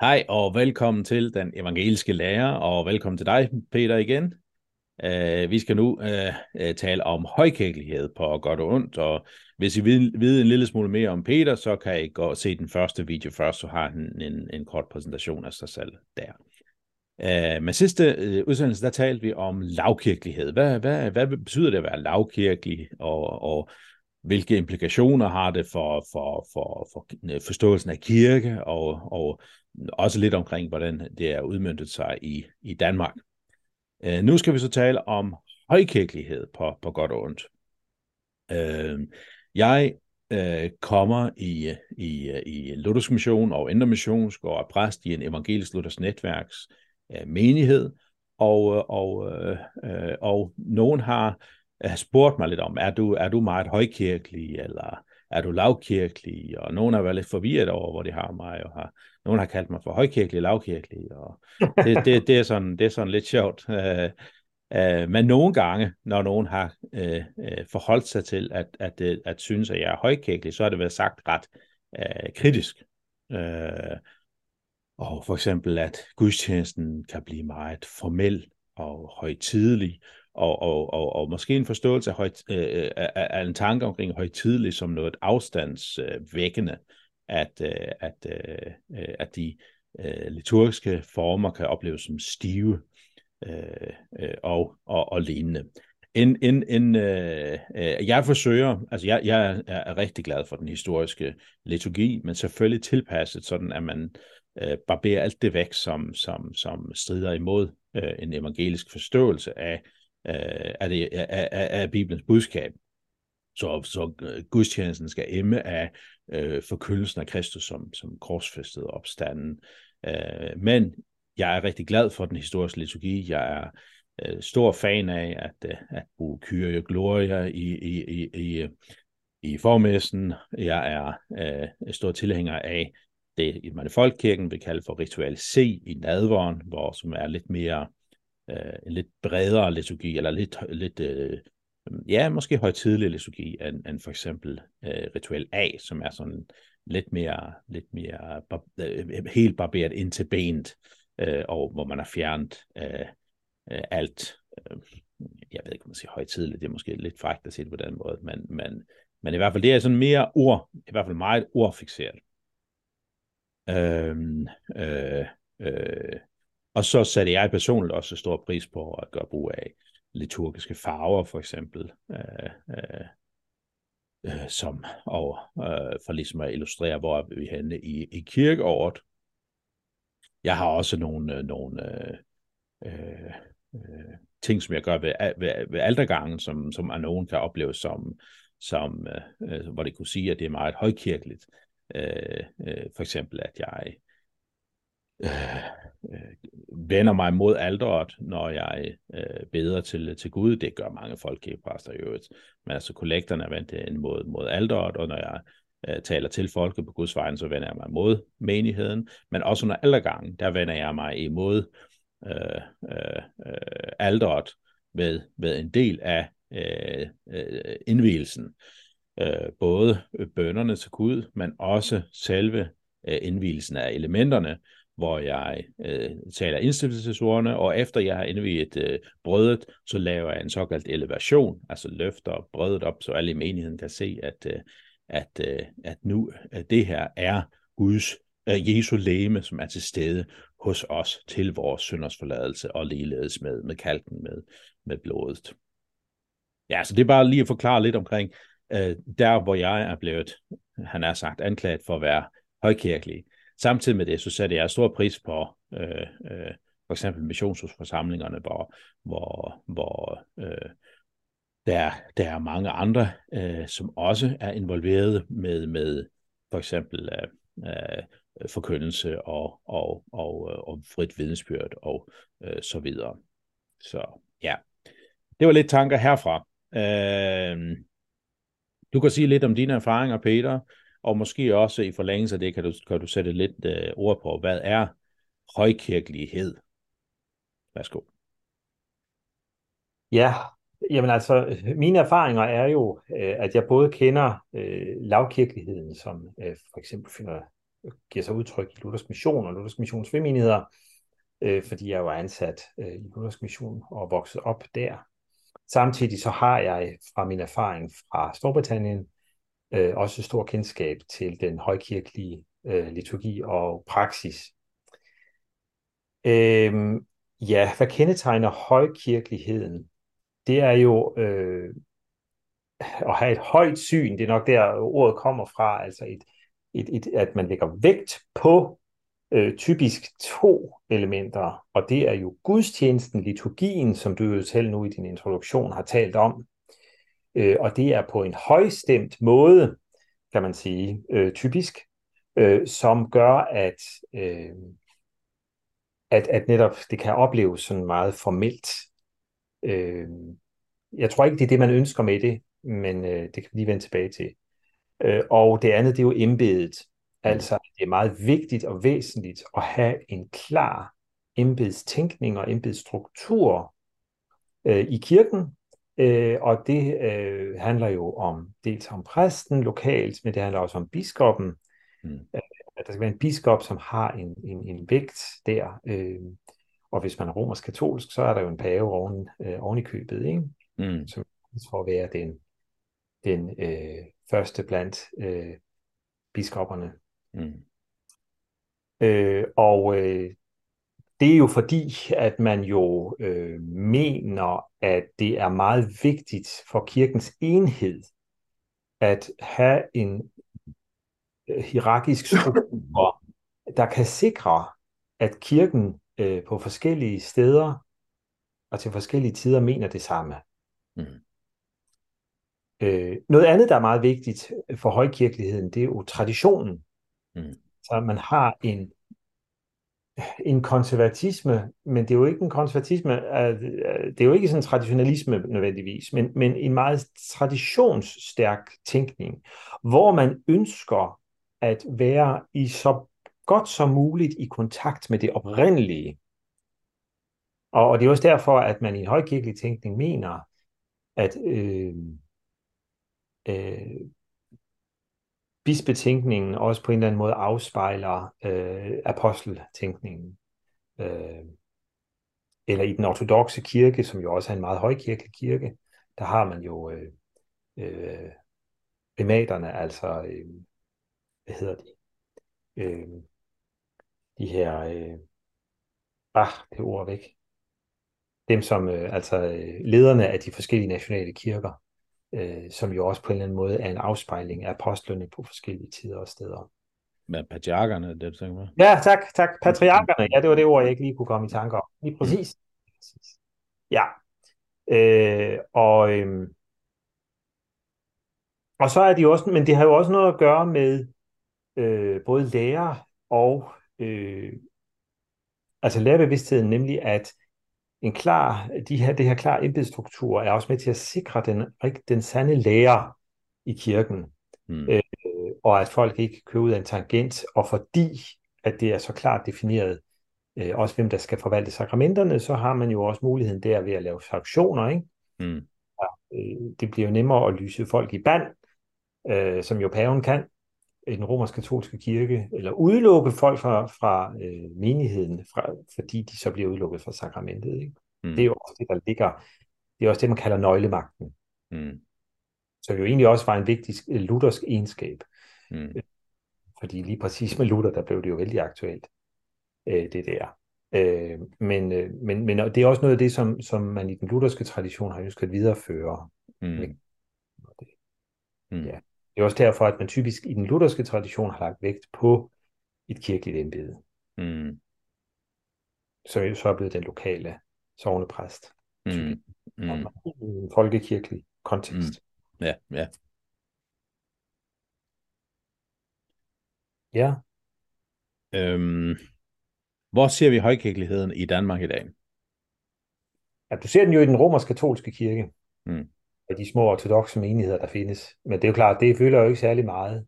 Hej og velkommen til Den Evangeliske Lærer, og velkommen til dig, Peter, igen. Uh, vi skal nu uh, tale om højkirkelighed på godt og ondt, og hvis I vil vide en lille smule mere om Peter, så kan I gå og se den første video først, så har han en, en kort præsentation af sig selv der. Uh, men sidste uh, udsendelse, der talte vi om lavkirkelighed. Hvad, hvad, hvad betyder det at være lavkirkelig, og, og hvilke implikationer har det for, for, for, for øh, forståelsen af kirke, og, og også lidt omkring, hvordan det er udmyndtet sig i, i Danmark. Øh, nu skal vi så tale om højkirkelighed på, på godt og ondt. Øh, jeg øh, kommer i, i, i Luthersk Mission og Indre Missionsk og er præst i en evangelisk Luthers netværks øh, menighed, og, øh, og, øh, øh, og nogen har uh, spurgt mig lidt om, er du, er du meget højkirkelig, eller er du lavkirkelig? Og nogen har været lidt forvirret over, hvor de har mig, og har, nogen har kaldt mig for højkirkelig, lavkirkelig, og det, det, det, er, sådan, det er sådan lidt sjovt. Øh, øh, men nogle gange, når nogen har øh, øh forholdt sig til at, at, at, at synes, at jeg er højkirkelig, så har det været sagt ret øh, kritisk. Øh, og for eksempel, at gudstjenesten kan blive meget formel og højtidelig, og, og, og, og måske en forståelse af, højt, øh, øh af, af en tanke omkring højtidligt som noget afstandsvækkende, at, øh, at, øh, øh, at de øh, liturgiske former kan opleves som stive øh, øh, og, og, og lignende. En, en, en, øh, øh, jeg forsøger, altså jeg, jeg er rigtig glad for den historiske liturgi, men selvfølgelig tilpasset sådan, at man øh, barberer alt det væk, som, som, som strider imod øh, en evangelisk forståelse af øh, af, det, af, af, af Bibelens budskab. Så, så øh, gudstjenesten skal emme af øh, forkyndelsen af Kristus som, som korsfæstet opstanden. Øh, men jeg er rigtig glad for den historiske liturgi. Jeg er øh, stor fan af at, øh, at bruge Kyrie Gloria i, i, i, i, i formessen. Jeg er øh, stor tilhænger af det, man i Folkekirken vil kalde for ritual C i nadvåren, hvor som er lidt mere øh, en lidt bredere liturgi, eller lidt, lidt øh, ja, måske højtidelig liturgi, end, end for eksempel øh, ritual A, som er sådan lidt mere, lidt mere bar, øh, helt barberet ind til benet, øh, og hvor man har fjernet øh, øh, alt, øh, jeg ved ikke, om man siger højtidligt, det er måske lidt frækt at sige det på den måde, men, men, men i hvert fald, det er sådan mere ord, i hvert fald meget ordfixeret. Øhm, øh, øh, øh, og så satte jeg personligt også stor pris på at gøre brug af liturgiske farver, for eksempel, øh, øh, øh, som, og øh, for ligesom at illustrere, hvor vi henne i, i kirkeåret. Jeg har også nogle, øh, nogle øh, øh, øh, ting, som jeg gør ved, ved, ved altergangen, som, som er nogen kan opleve som, som øh, øh, hvor det kunne sige, at det er meget højkirkeligt. Øh, øh, for eksempel, at jeg Øh, øh, vender mig mod alderet, når jeg øh, beder til, til Gud. Det gør mange folkekirkepræster i øvrigt. Men altså kollekterne er vendt øh, mod, mod alderet, og når jeg øh, taler til folket på Guds vegne, så vender jeg mig mod menigheden. Men også under aldergangen, der vender jeg mig imod øh, øh, øh, alderet ved, ved en del af øh, øh, indvielsen. Øh, både bønderne til Gud, men også selve øh, indvielsen af elementerne, hvor jeg øh, taler indstiftelsesordene, og efter jeg har indviet øh, brødet, så laver jeg en såkaldt elevation, altså løfter brødet op, så alle i menigheden kan se, at, øh, at, øh, at nu at det her er Guds, øh, Jesu læme, som er til stede hos os til vores synders forladelse, og ligeledes med, med kalken med, med blodet. Ja, så det er bare lige at forklare lidt omkring, øh, der hvor jeg er blevet, han er sagt, anklaget for at være højkirkelig. Samtidig med det, så sætter jeg stor pris på øh, øh, for eksempel missionshusforsamlingerne, hvor, hvor, hvor øh, der, der er mange andre, øh, som også er involveret med, med for eksempel øh, øh, forkyndelse og, og, og, øh, og frit vidensbyrd og øh, så videre. Så ja, det var lidt tanker herfra. Øh, du kan sige lidt om dine erfaringer, Peter, og måske også i forlængelse af det, kan du, kan du sætte lidt øh, ord på, hvad er højkirkelighed? Værsgo. Ja, jamen altså, mine erfaringer er jo, øh, at jeg både kender øh, lavkirkeligheden, som øh, for eksempel finder giver sig udtryk i Luthers Mission og Luthers Missions frimenigheder, øh, fordi jeg er ansat øh, i Luthers Mission og vokset op der. Samtidig så har jeg fra min erfaring fra Storbritannien øh, også stor kendskab til den højkirkelige øh, liturgi og praksis. Øh, ja, hvad kendetegner højkirkeligheden? Det er jo øh, at have et højt syn, det er nok der ordet kommer fra, altså et, et, et, at man lægger vægt på øh, typisk to elementer, og det er jo gudstjenesten, liturgien, som du jo selv nu i din introduktion har talt om, øh, og det er på en højstemt måde, kan man sige, øh, typisk, øh, som gør, at, øh, at, at netop det kan opleves sådan meget formelt. Øh, jeg tror ikke, det er det, man ønsker med det, men øh, det kan vi lige vende tilbage til. Øh, og det andet, det er jo embedet. Altså, det er meget vigtigt og væsentligt at have en klar embedstænkning og embedsstruktur øh, i kirken, øh, og det øh, handler jo om dels om præsten lokalt, men det handler også om biskoppen. Mm. Øh, at der skal være en biskop, som har en, en, en vægt der. Øh, og hvis man er romersk-katolsk, så er der jo en pave oven, øh, oven i købet, ikke? Mm. som for at være den, den øh, første blandt øh, biskopperne. Mm. Øh, og øh, det er jo fordi, at man jo øh, mener, at det er meget vigtigt for kirkens enhed at have en øh, hierarkisk struktur, der kan sikre, at kirken øh, på forskellige steder og til forskellige tider mener det samme. Mm. Øh, noget andet, der er meget vigtigt for højkirkeligheden, det er jo traditionen. Mm. Så man har en, en konservatisme, men det er jo ikke en konservatisme, øh, øh, det er jo ikke sådan en traditionalisme nødvendigvis, men, men en meget traditionsstærk tænkning, hvor man ønsker at være i så godt som muligt i kontakt med det oprindelige. Og, og det er også derfor, at man i en højkirkelig tænkning mener, at øh, øh, bispetænkningen også på en eller anden måde afspejler øh, aposteltænkningen. Øh, eller i den ortodoxe kirke, som jo også er en meget højkirkelig kirke, der har man jo øh, øh, primaterne, altså, øh, hvad hedder de? Øh, de her, øh, ah, det ord væk. Dem som, øh, altså øh, lederne af de forskellige nationale kirker, øh, som jo også på en eller anden måde er en afspejling af apostlene på forskellige tider og steder. Med patriarkerne, det du tænker Ja, tak, tak. Patriarkerne, ja, det var det ord, jeg ikke lige kunne komme i tanke om. Lige præcis. Ja. Øh, og, øh, og så er det jo også, men det har jo også noget at gøre med øh, både lærer og øh, altså lærerbevidstheden, nemlig at en klar, de her, det her klar embedsstruktur er også med til at sikre den, den sande lærer i kirken. Mm. Øh, og at folk ikke kører ud af en tangent, og fordi at det er så klart defineret, øh, også hvem der skal forvalte sakramenterne, så har man jo også muligheden der ved at lave sanktioner. Ikke? Mm. Ja, øh, det bliver jo nemmere at lyse folk i band, øh, som jo paven kan, i den romersk-katolske kirke, eller udelukke folk fra, fra øh, menigheden, fra, fordi de så bliver udelukket fra sakramentet. Ikke? Mm. Det er jo også det, der ligger, det er også det, man kalder nøglemagten. Mm. Så det jo egentlig også var en vigtig øh, luthersk egenskab. Mm. Øh, fordi lige præcis med Luther, der blev det jo vældig aktuelt, øh, det der. Øh, men, øh, men, men det er også noget af det, som, som man i den lutherske tradition har ønsket at videreføre. Mm. Mm. Ja. Det er også derfor, at man typisk i den lutherske tradition har lagt vægt på et kirkeligt embede. Mm. Så, så er blevet den lokale sovnepræst. Mm. Mm. en folkekirkelig kontekst. Mm. Ja, ja. Ja. Øhm, hvor ser vi højkirkeligheden i Danmark i dag? Ja, du ser den jo i den romersk-katolske kirke. Mm af de små ortodoxe menigheder, der findes. Men det er jo klart, det føler jo ikke særlig meget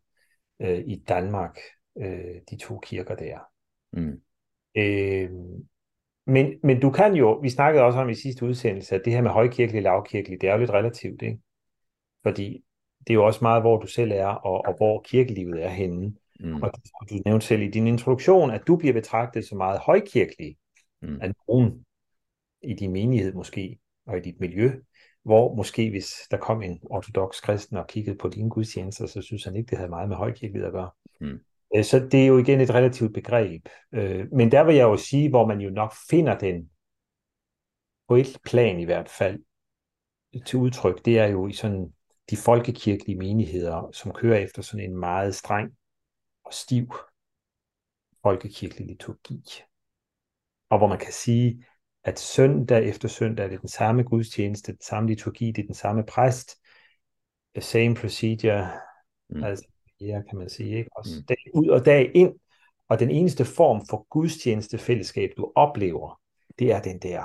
øh, i Danmark, øh, de to kirker der. Mm. Øh, men, men du kan jo, vi snakkede også om i sidste udsendelse, at det her med højkirkelig og lavkirkelig, det er jo lidt relativt, ikke? Fordi det er jo også meget, hvor du selv er, og, og hvor kirkelivet er henne. Mm. Og du nævnte selv i din introduktion, at du bliver betragtet som meget højkirkelig mm. af nogen i din menighed måske, og i dit miljø, hvor måske hvis der kom en ortodox kristen og kiggede på dine gudstjenester, så synes han ikke, det havde meget med højkirkelighed at gøre. Mm. Så det er jo igen et relativt begreb. Øh, men der vil jeg jo sige, hvor man jo nok finder den, på et plan i hvert fald, til udtryk, det er jo i sådan de folkekirkelige menigheder, som kører efter sådan en meget streng og stiv folkekirkelig liturgi. Og hvor man kan sige, at søndag efter søndag er det den samme gudstjeneste, den samme liturgi, det er den samme præst, the same procedure, mm. altså ja, kan man sige, ikke? Også mm. dag ud og dag ind, og den eneste form for gudstjenestefællesskab, du oplever, det er den der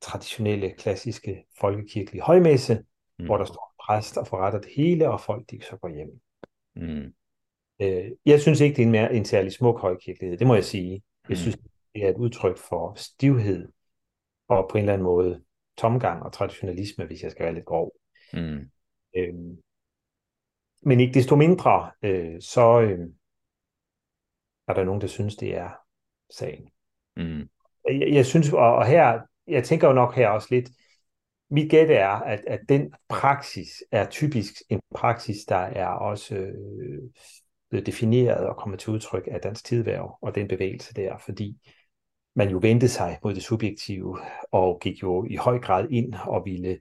traditionelle, klassiske, folkekirkelige højmesse, mm. hvor der står præst og forretter det hele, og folk de så går hjem. Mm. Øh, jeg synes ikke, det er en, mere, en særlig smuk højkirkelighed, det må jeg sige. Jeg mm. synes, det er et udtryk for stivhed, og på en eller anden måde tomgang og traditionalisme, hvis jeg skal være lidt grov. Mm. Øhm, men ikke desto mindre, øh, så øh, er der nogen, der synes, det er sagen. Mm. Jeg, jeg synes, og, og her, jeg tænker jo nok her også lidt, mit gæt er, at, at den praksis er typisk en praksis, der er også øh, blevet defineret og kommer til udtryk af dansk tidværv og den bevægelse der, fordi man jo vendte sig mod det subjektive og gik jo i høj grad ind og ville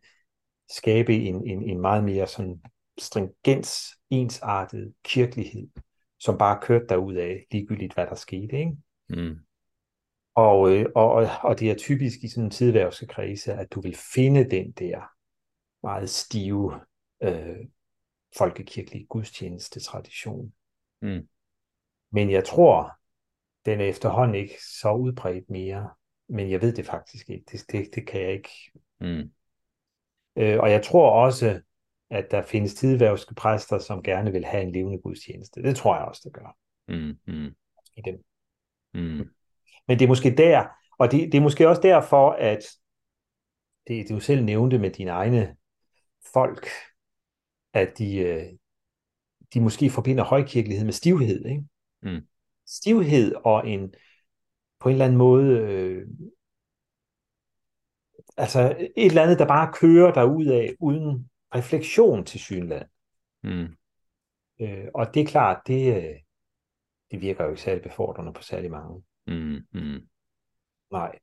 skabe en, en, en meget mere sådan stringens, ensartet kirkelighed, som bare kørte derud af, ligegyldigt hvad der skete. Ikke? Mm. Og, øh, og, og det er typisk i sådan en tidværvske krise, at du vil finde den der meget stive øh, folkekirkelige gudstjeneste tradition. Mm. Men jeg tror, den er efterhånden ikke så udbredt mere. Men jeg ved det faktisk ikke. Det, det, det kan jeg ikke. Mm. Øh, og jeg tror også, at der findes tidværvske præster, som gerne vil have en levende gudstjeneste. Det tror jeg også, det gør. Mm. Mm. I dem. Mm. Men det er måske der, og det, det er måske også derfor, at det du selv nævnte med dine egne folk, at de, øh, de måske forbinder højkirkelighed med stivhed. Ikke? Mm. Stivhed og en på en eller anden måde øh, altså et eller andet, der bare kører derud af uden refleksion til synland. Mm. Øh, og det er klart, det, øh, det virker jo ikke særlig befordrende på særlig mange. Mm. Mm. Nej.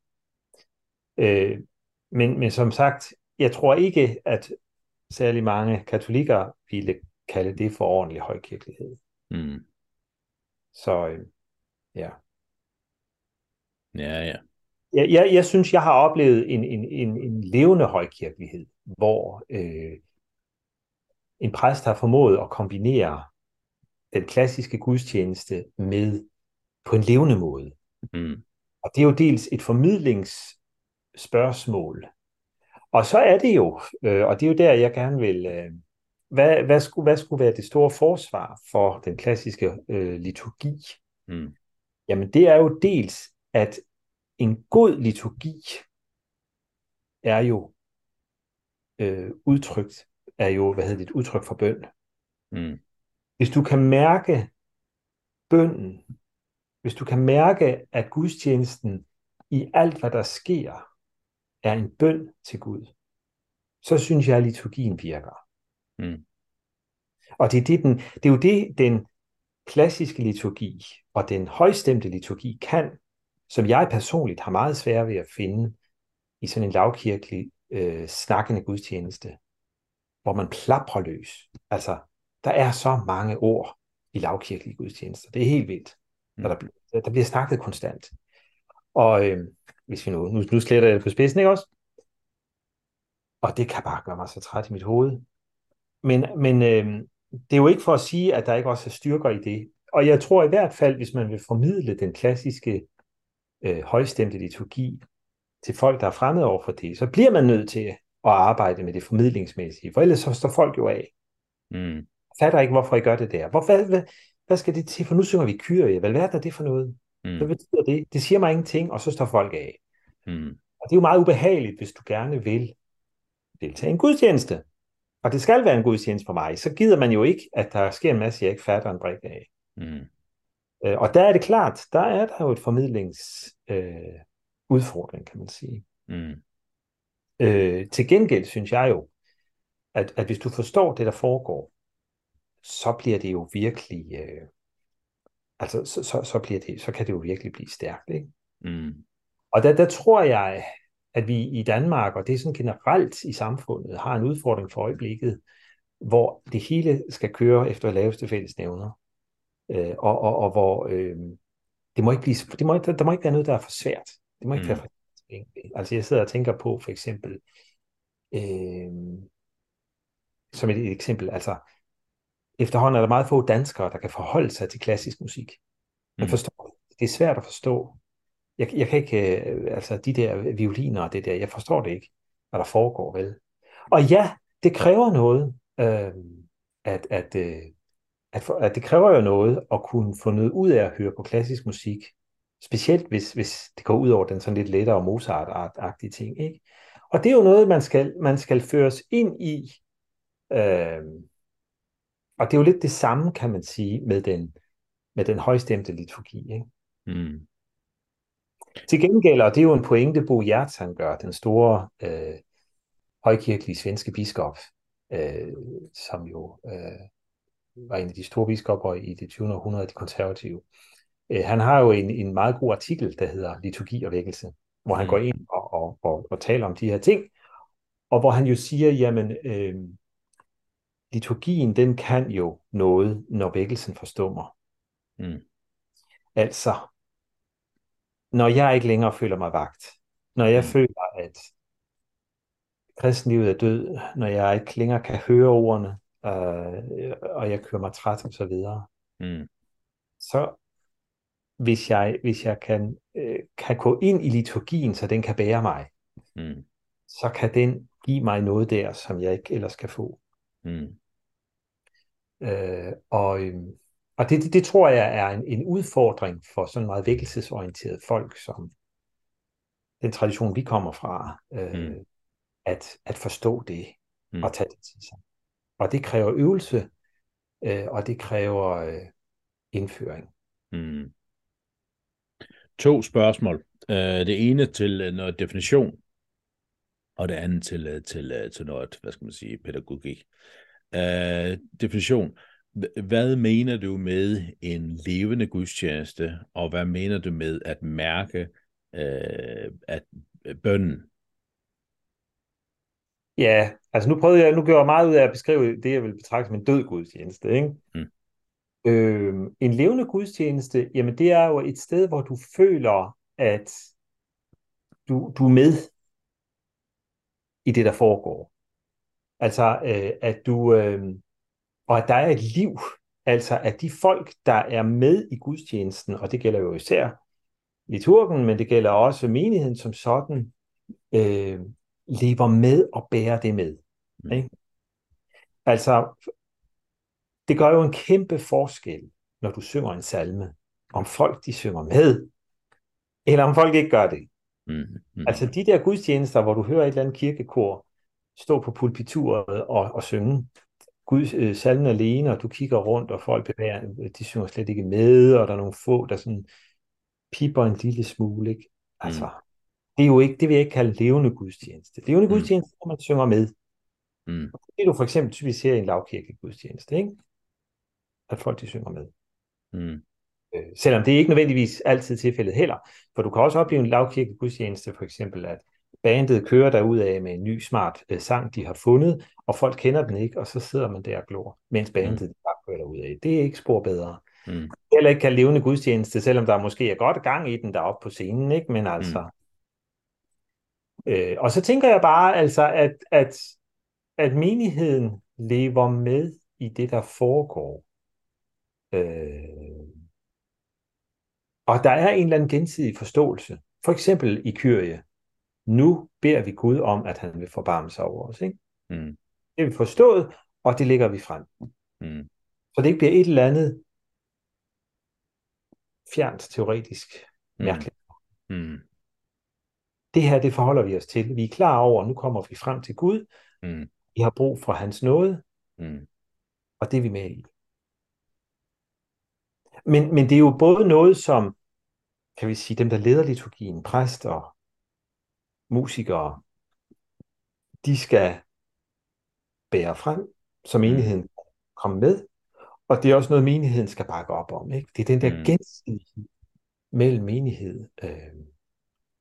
Øh, men, men som sagt, jeg tror ikke, at særlig mange katolikker ville kalde det for ordentlig højkirkelighed. Mm. Så øh, ja. Ja, ja. Jeg, jeg, jeg synes, jeg har oplevet en, en, en, en levende højkirkelighed, hvor øh, en præst har formået at kombinere den klassiske gudstjeneste med på en levende måde. Mm. Og det er jo dels et formidlingsspørgsmål. Og så er det jo, øh, og det er jo der, jeg gerne vil, øh, hvad, hvad, skulle, hvad skulle være det store forsvar for den klassiske øh, liturgi? Mm. Jamen det er jo dels, at en god liturgi er jo øh, udtrykt, er jo, hvad hedder det, et udtryk for bøn. Mm. Hvis du kan mærke bønnen, hvis du kan mærke, at gudstjenesten i alt, hvad der sker, er en bøn til Gud, så synes jeg, at liturgien virker. Mm. Og det er, det, den, det er jo det, den klassiske liturgi og den højstemte liturgi kan, som jeg personligt har meget svært ved at finde i sådan en lavkirkelig øh, snakkende gudstjeneste, hvor man plaprer løs. Altså, der er så mange ord i lavkirkelige gudstjenester. Det er helt vildt. Mm. Der, der, der bliver snakket konstant. Og øh, hvis vi nu, nu, nu sletter jeg det på spidsen, ikke også? Og det kan bare gøre mig så træt i mit hoved. Men, men øh, det er jo ikke for at sige, at der ikke også er styrker i det. Og jeg tror i hvert fald, hvis man vil formidle den klassiske øh, højstemte liturgi til folk, der er fremmede over for det, så bliver man nødt til at arbejde med det formidlingsmæssige, for ellers så står folk jo af. Mm. Fatter ikke, hvorfor I gør det der. Hvor, hvad, hvad, hvad skal det til? For nu synger vi kyrie. Hvad er det for noget? Mm. Hvad betyder det? Det siger mig ingenting, og så står folk af. Mm. Og det er jo meget ubehageligt, hvis du gerne vil deltage i en gudstjeneste. Og det skal være en gudstjeneste for mig. Så gider man jo ikke, at der sker en masse, jeg ikke fatter en brik af. Mm. Øh, og der er det klart, der er der jo et formidlingsudfordring, øh, udfordring, kan man sige. Mm. Øh, til gengæld synes jeg jo, at, at hvis du forstår det, der foregår, så bliver det jo virkelig, øh, altså så, så, så, bliver det, så kan det jo virkelig blive stærkt. Ikke? Mm. Og der, der tror jeg, at vi i Danmark, og det er sådan generelt i samfundet, har en udfordring for øjeblikket, hvor det hele skal køre efter laveste fællesnævner, øh, og, og, og hvor øh, det må ikke blive, det må, der, der må ikke være noget, der er for svært. Det må ikke mm. være for Altså jeg sidder og tænker på for eksempel, øh, som et, eksempel, altså efterhånden er der meget få danskere, der kan forholde sig til klassisk musik. Man mm. forstår det. er svært at forstå. Jeg, jeg kan ikke, øh, altså de der violiner og det der, jeg forstår det ikke, hvad der foregår, vel? Og ja, det kræver noget, øh, at, at, øh, at, for, at det kræver jo noget at kunne få noget ud af at høre på klassisk musik, specielt hvis, hvis det går ud over den sådan lidt lettere Mozart-agtige ting, ikke? Og det er jo noget, man skal, man skal føres ind i, øh, og det er jo lidt det samme, kan man sige, med den, med den højstemte liturgi, ikke? Mm. Til gengæld, og det er jo en pointe, Bo Hjertz han gør, den store øh, højkirkelige svenske biskop, øh, som jo øh, var en af de store biskopper i det 20. århundrede, de konservative. Øh, han har jo en, en meget god artikel, der hedder Liturgi og vækkelse, hvor han mm. går ind og, og, og, og taler om de her ting, og hvor han jo siger, jamen, øh, liturgien, den kan jo noget, når vækkelsen forstummer. Mm. Altså, når jeg ikke længere føler mig vagt, når jeg mm. føler, at kristenlivet er død, når jeg ikke længere kan høre ordene, øh, og jeg kører mig træt og så videre, mm. så hvis jeg, hvis jeg kan, øh, kan gå ind i liturgien, så den kan bære mig, mm. så kan den give mig noget der, som jeg ikke ellers kan få. Mm. Øh, og øhm, og det, det, det tror jeg er en, en udfordring for sådan meget vækkelsesorienteret folk, som den tradition, vi kommer fra, øh, mm. at, at forstå det mm. og tage det til sig. Og det kræver øvelse, øh, og det kræver øh, indføring. Mm. To spørgsmål. Uh, det ene til øh, noget definition, og det andet til, øh, til, til noget, hvad skal man sige, pædagogik. Uh, definition. Hvad mener du med en levende gudstjeneste, og hvad mener du med at mærke uh, at bønnen? Ja, altså nu prøvede jeg, nu gør jeg meget ud af at beskrive det, jeg vil betragte som en død gudstjeneste, ikke? Mm. Øh, en levende gudstjeneste, jamen det er jo et sted, hvor du føler, at du, du er med i det, der foregår. Altså, øh, at du, øh, og at der er et liv, altså at de folk, der er med i gudstjenesten, og det gælder jo især liturgen, men det gælder også menigheden som sådan, øh, lever med og bærer det med. Mm. Ikke? Altså, det gør jo en kæmpe forskel, når du synger en salme, om folk de synger med, eller om folk ikke gør det. Mm, mm. Altså de der gudstjenester, hvor du hører et eller andet kirkekor stå på pulpituret og, og synge Gud, øh, salmen alene, og du kigger rundt, og folk bevæger, de synger slet ikke med, og der er nogle få, der sådan piper en lille smule. Ikke? Altså, mm. det er jo ikke, det vil jeg ikke kalde levende gudstjeneste. Levende mm. gudstjeneste, hvor man synger med. Mm. Det du for eksempel typisk ser i en lavkirkelig gudstjeneste, ikke? at folk de synger med. Mm. Øh, selvom det er ikke nødvendigvis altid tilfældet heller. For du kan også opleve en lavkirkelig gudstjeneste, for eksempel, at bandet kører derud af med en ny smart øh, sang, de har fundet, og folk kender den ikke, og så sidder man der og glor, mens bandet mm. bare kører derud af. Det er ikke spor bedre. Mm. Heller ikke kan levende gudstjeneste, selvom der måske er godt gang i den deroppe på scenen, ikke? men altså... Mm. Øh, og så tænker jeg bare, altså, at, at, at menigheden lever med i det, der foregår. Øh, og der er en eller anden gensidig forståelse. For eksempel i Kyrie. Nu beder vi Gud om, at han vil forbarme sig over os. Ikke? Mm. Det er vi forstået, og det lægger vi frem. Mm. Så det ikke bliver et eller andet fjernt teoretisk mm. mærkeligt. Mm. Det her, det forholder vi os til. Vi er klar over, at nu kommer vi frem til Gud. Mm. Vi har brug for hans nåde, mm. og det er vi med i. men, men det er jo både noget, som, kan vi sige, dem, der leder liturgien, præster, musikere, de skal bære frem, så menigheden mm. kommer med, og det er også noget, menigheden skal bakke op om. Ikke? Det er den der mm. gensidighed mellem menighed øh,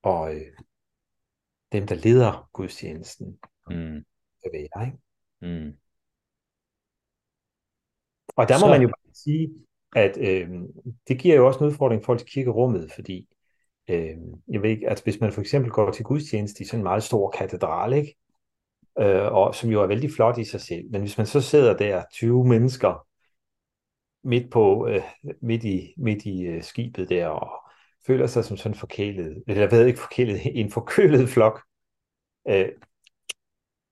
og øh, dem, der leder gudstjenesten. Mm. Det ved jeg, ikke? Mm. Og der må så... man jo bare sige, at øh, det giver jo også en udfordring for til kirkerummet, fordi øh, jeg ved ikke, at hvis man for eksempel går til gudstjeneste i sådan en meget stor katedral, ikke? Øh, og som jo er vældig flot i sig selv, men hvis man så sidder der 20 mennesker midt på øh, midt i midt i øh, skibet der og føler sig som sådan forkælet, eller ved ikke forkælet, en forkølet flok, øh,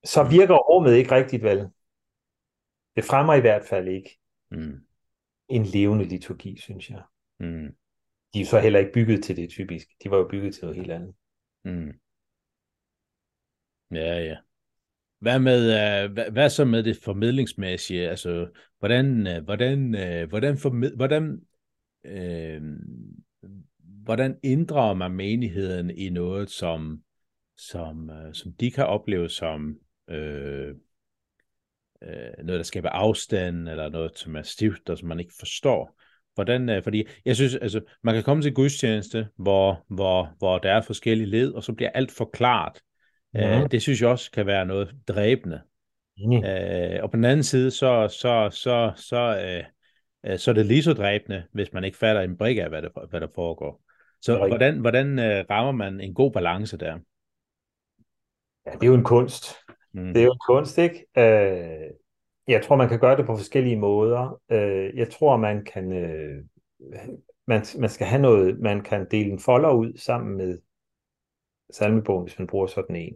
så mm. virker rummet ikke rigtigt vel. Det fremmer i hvert fald ikke mm. en levende liturgi, synes jeg. Mm. De er så heller ikke bygget til det typisk. De var jo bygget til noget helt andet. Mm. Ja, ja. Hvad med øh, uh, hvad, hvad så med det formidlingsmæssige? Altså, hvordan uh, hvordan uh, hvordan formid, hvordan uh, hvordan inddrager man menigheden i noget som som uh, som de kan opleve som uh, øh, noget, der skaber afstand, eller noget, som er stift, og som man ikke forstår. Hvordan, øh, fordi jeg synes, altså, man kan komme til gudstjeneste, hvor, hvor, hvor der er forskellige led, og så bliver alt forklaret. Mm. Øh, det synes jeg også kan være noget dræbende. Mm. Øh, og på den anden side, så, så, så, så, øh, øh, så er det lige så dræbende, hvis man ikke fatter en brik af, hvad der, hvad der foregår. Så mm. hvordan, hvordan øh, rammer man en god balance der? Ja, det er jo en kunst. Mm. Det er jo en kunst, ikke? Øh, jeg tror, man kan gøre det på forskellige måder. Øh, jeg tror, man kan... Øh, man, man skal have noget, man kan dele en folder ud sammen med salmebogen, hvis man bruger sådan en.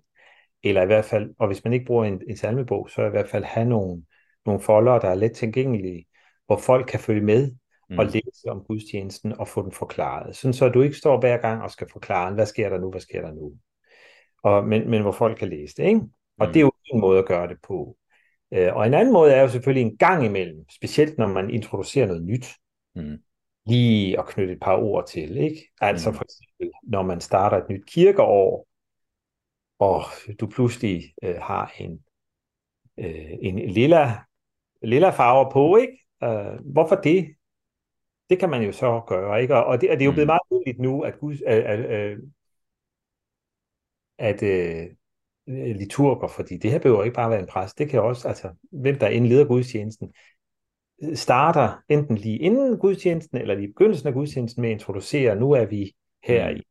Eller i hvert fald, og hvis man ikke bruger en, en salmebog, så i hvert fald have nogle, nogle folder, der er let tilgængelige, hvor folk kan følge med mm. og læse om gudstjenesten og få den forklaret. Sådan så du ikke står hver gang og skal forklare, hvad sker der nu, hvad sker der nu. Og, men, men hvor folk kan læse det. Ikke? Og mm. det er jo en måde at gøre det på. Øh, og en anden måde er jo selvfølgelig en gang imellem, specielt når man introducerer noget nyt, mm. lige at knytte et par ord til. Ikke? Altså mm. for eksempel, når man starter et nyt kirkeår, og du pludselig øh, har en, øh, en lilla, lilla farver på, ikke? Øh, hvorfor det? Det kan man jo så gøre, ikke? Og det, og det er jo blevet mm. meget tydeligt nu, at, Gud, at, at, at, øh, Øh, liturger, fordi det her behøver ikke bare være en præst, det kan også, altså hvem der end leder gudstjenesten, starter enten lige inden gudstjenesten, eller lige i begyndelsen af gudstjenesten med at introducere, nu er vi her mm.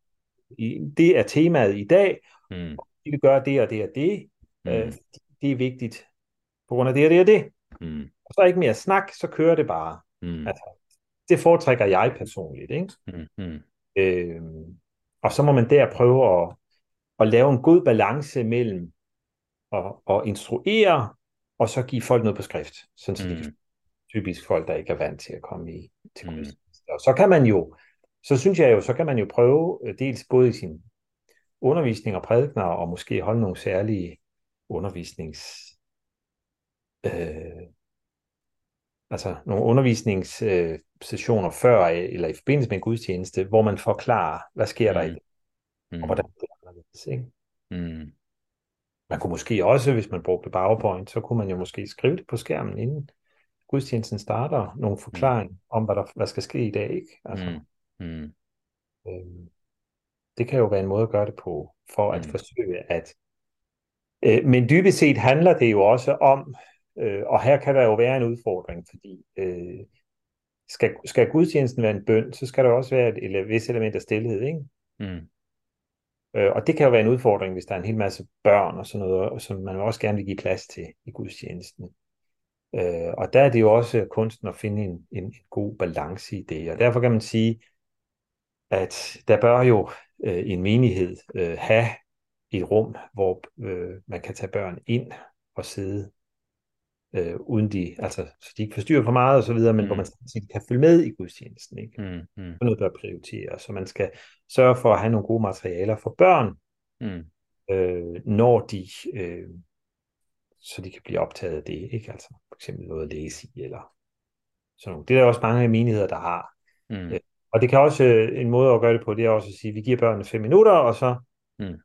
i, i, det er temaet i dag, mm. og vi vil gøre det og det og det, mm. øh, det er vigtigt, på grund af det og det og det. Mm. Og så er ikke mere snak, så kører det bare. Mm. Altså, det foretrækker jeg personligt, ikke? Mm. Mm. Øh, og så må man der prøve at at lave en god balance mellem at, at instruere, og så give folk noget på skrift, sådan så mm. de typisk folk, der ikke er vant til at komme i til mm. Og så kan man jo, så synes jeg jo, så kan man jo prøve øh, dels både i sin undervisning og prædikner, og måske holde nogle særlige undervisnings øh, altså nogle undervisningssessioner før eller i forbindelse med en gudstjeneste, hvor man forklarer, hvad sker der mm. i det, og hvordan det anderledes. Ikke? Mm. Man kunne måske også, hvis man brugte PowerPoint, så kunne man jo måske skrive det på skærmen inden gudstjenesten starter, nogle forklaring mm. om, hvad der hvad skal ske i dag. Ikke? Altså, mm. Mm. Øhm, det kan jo være en måde at gøre det på, for at mm. forsøge at... Øh, men dybest set handler det jo også om, øh, og her kan der jo være en udfordring, fordi øh, skal, skal gudstjenesten være en bøn, så skal der også være et, et vis element af stillhed, ikke? Mm. Øh, og det kan jo være en udfordring, hvis der er en hel masse børn og sådan noget, som man også gerne vil give plads til i gudstjenesten. Øh, og der er det jo også kunsten at finde en, en, en god balance i det. Og derfor kan man sige, at der bør jo øh, en menighed øh, have et rum, hvor øh, man kan tage børn ind og sidde øh, uden de, altså, så de ikke forstyrrer for meget og så videre, men mm. hvor man samtidig kan følge med i gudstjenesten. Ikke? Mm. Mm. noget bør prioritere, så man skal sørge for at have nogle gode materialer for børn, mm. øh, når de, øh, så de kan blive optaget af det, ikke? Altså for eksempel noget at læse i, eller sådan noget. Det er der også mange menigheder, der har. Mm. Øh, og det kan også, øh, en måde at gøre det på, det er også at sige, at vi giver børnene fem minutter, og så mm.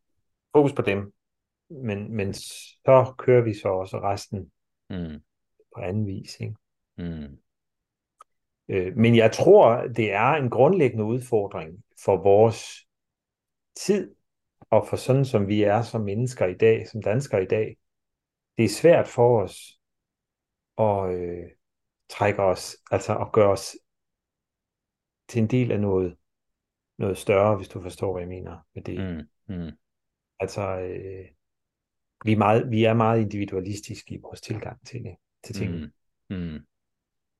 fokus på dem. Men, men så kører vi så også resten mm. på anden vis. Ikke? Mm. Øh, men jeg tror, det er en grundlæggende udfordring for vores tid, og for sådan som vi er som mennesker i dag, som danskere i dag. Det er svært for os at øh, trække os, altså at gøre os til en del af noget, noget større, hvis du forstår, hvad jeg mener med det. Mm, mm. Altså, øh, vi, er meget, vi er meget individualistiske i vores tilgang til, det, til tingene. Mm, mm.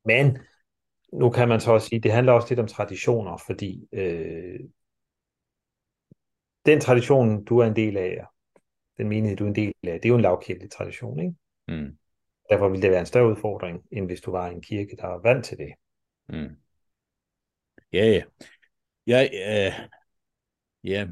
Men nu kan man så også sige, det handler også lidt om traditioner, fordi øh, den tradition, du er en del af, den menighed, du er en del af, det er jo en lavkirkelig tradition, ikke? Mm. Derfor vil det være en større udfordring, end hvis du var i en kirke, der er vant til det. Mm. Ja, ja. Jeg, øh, ja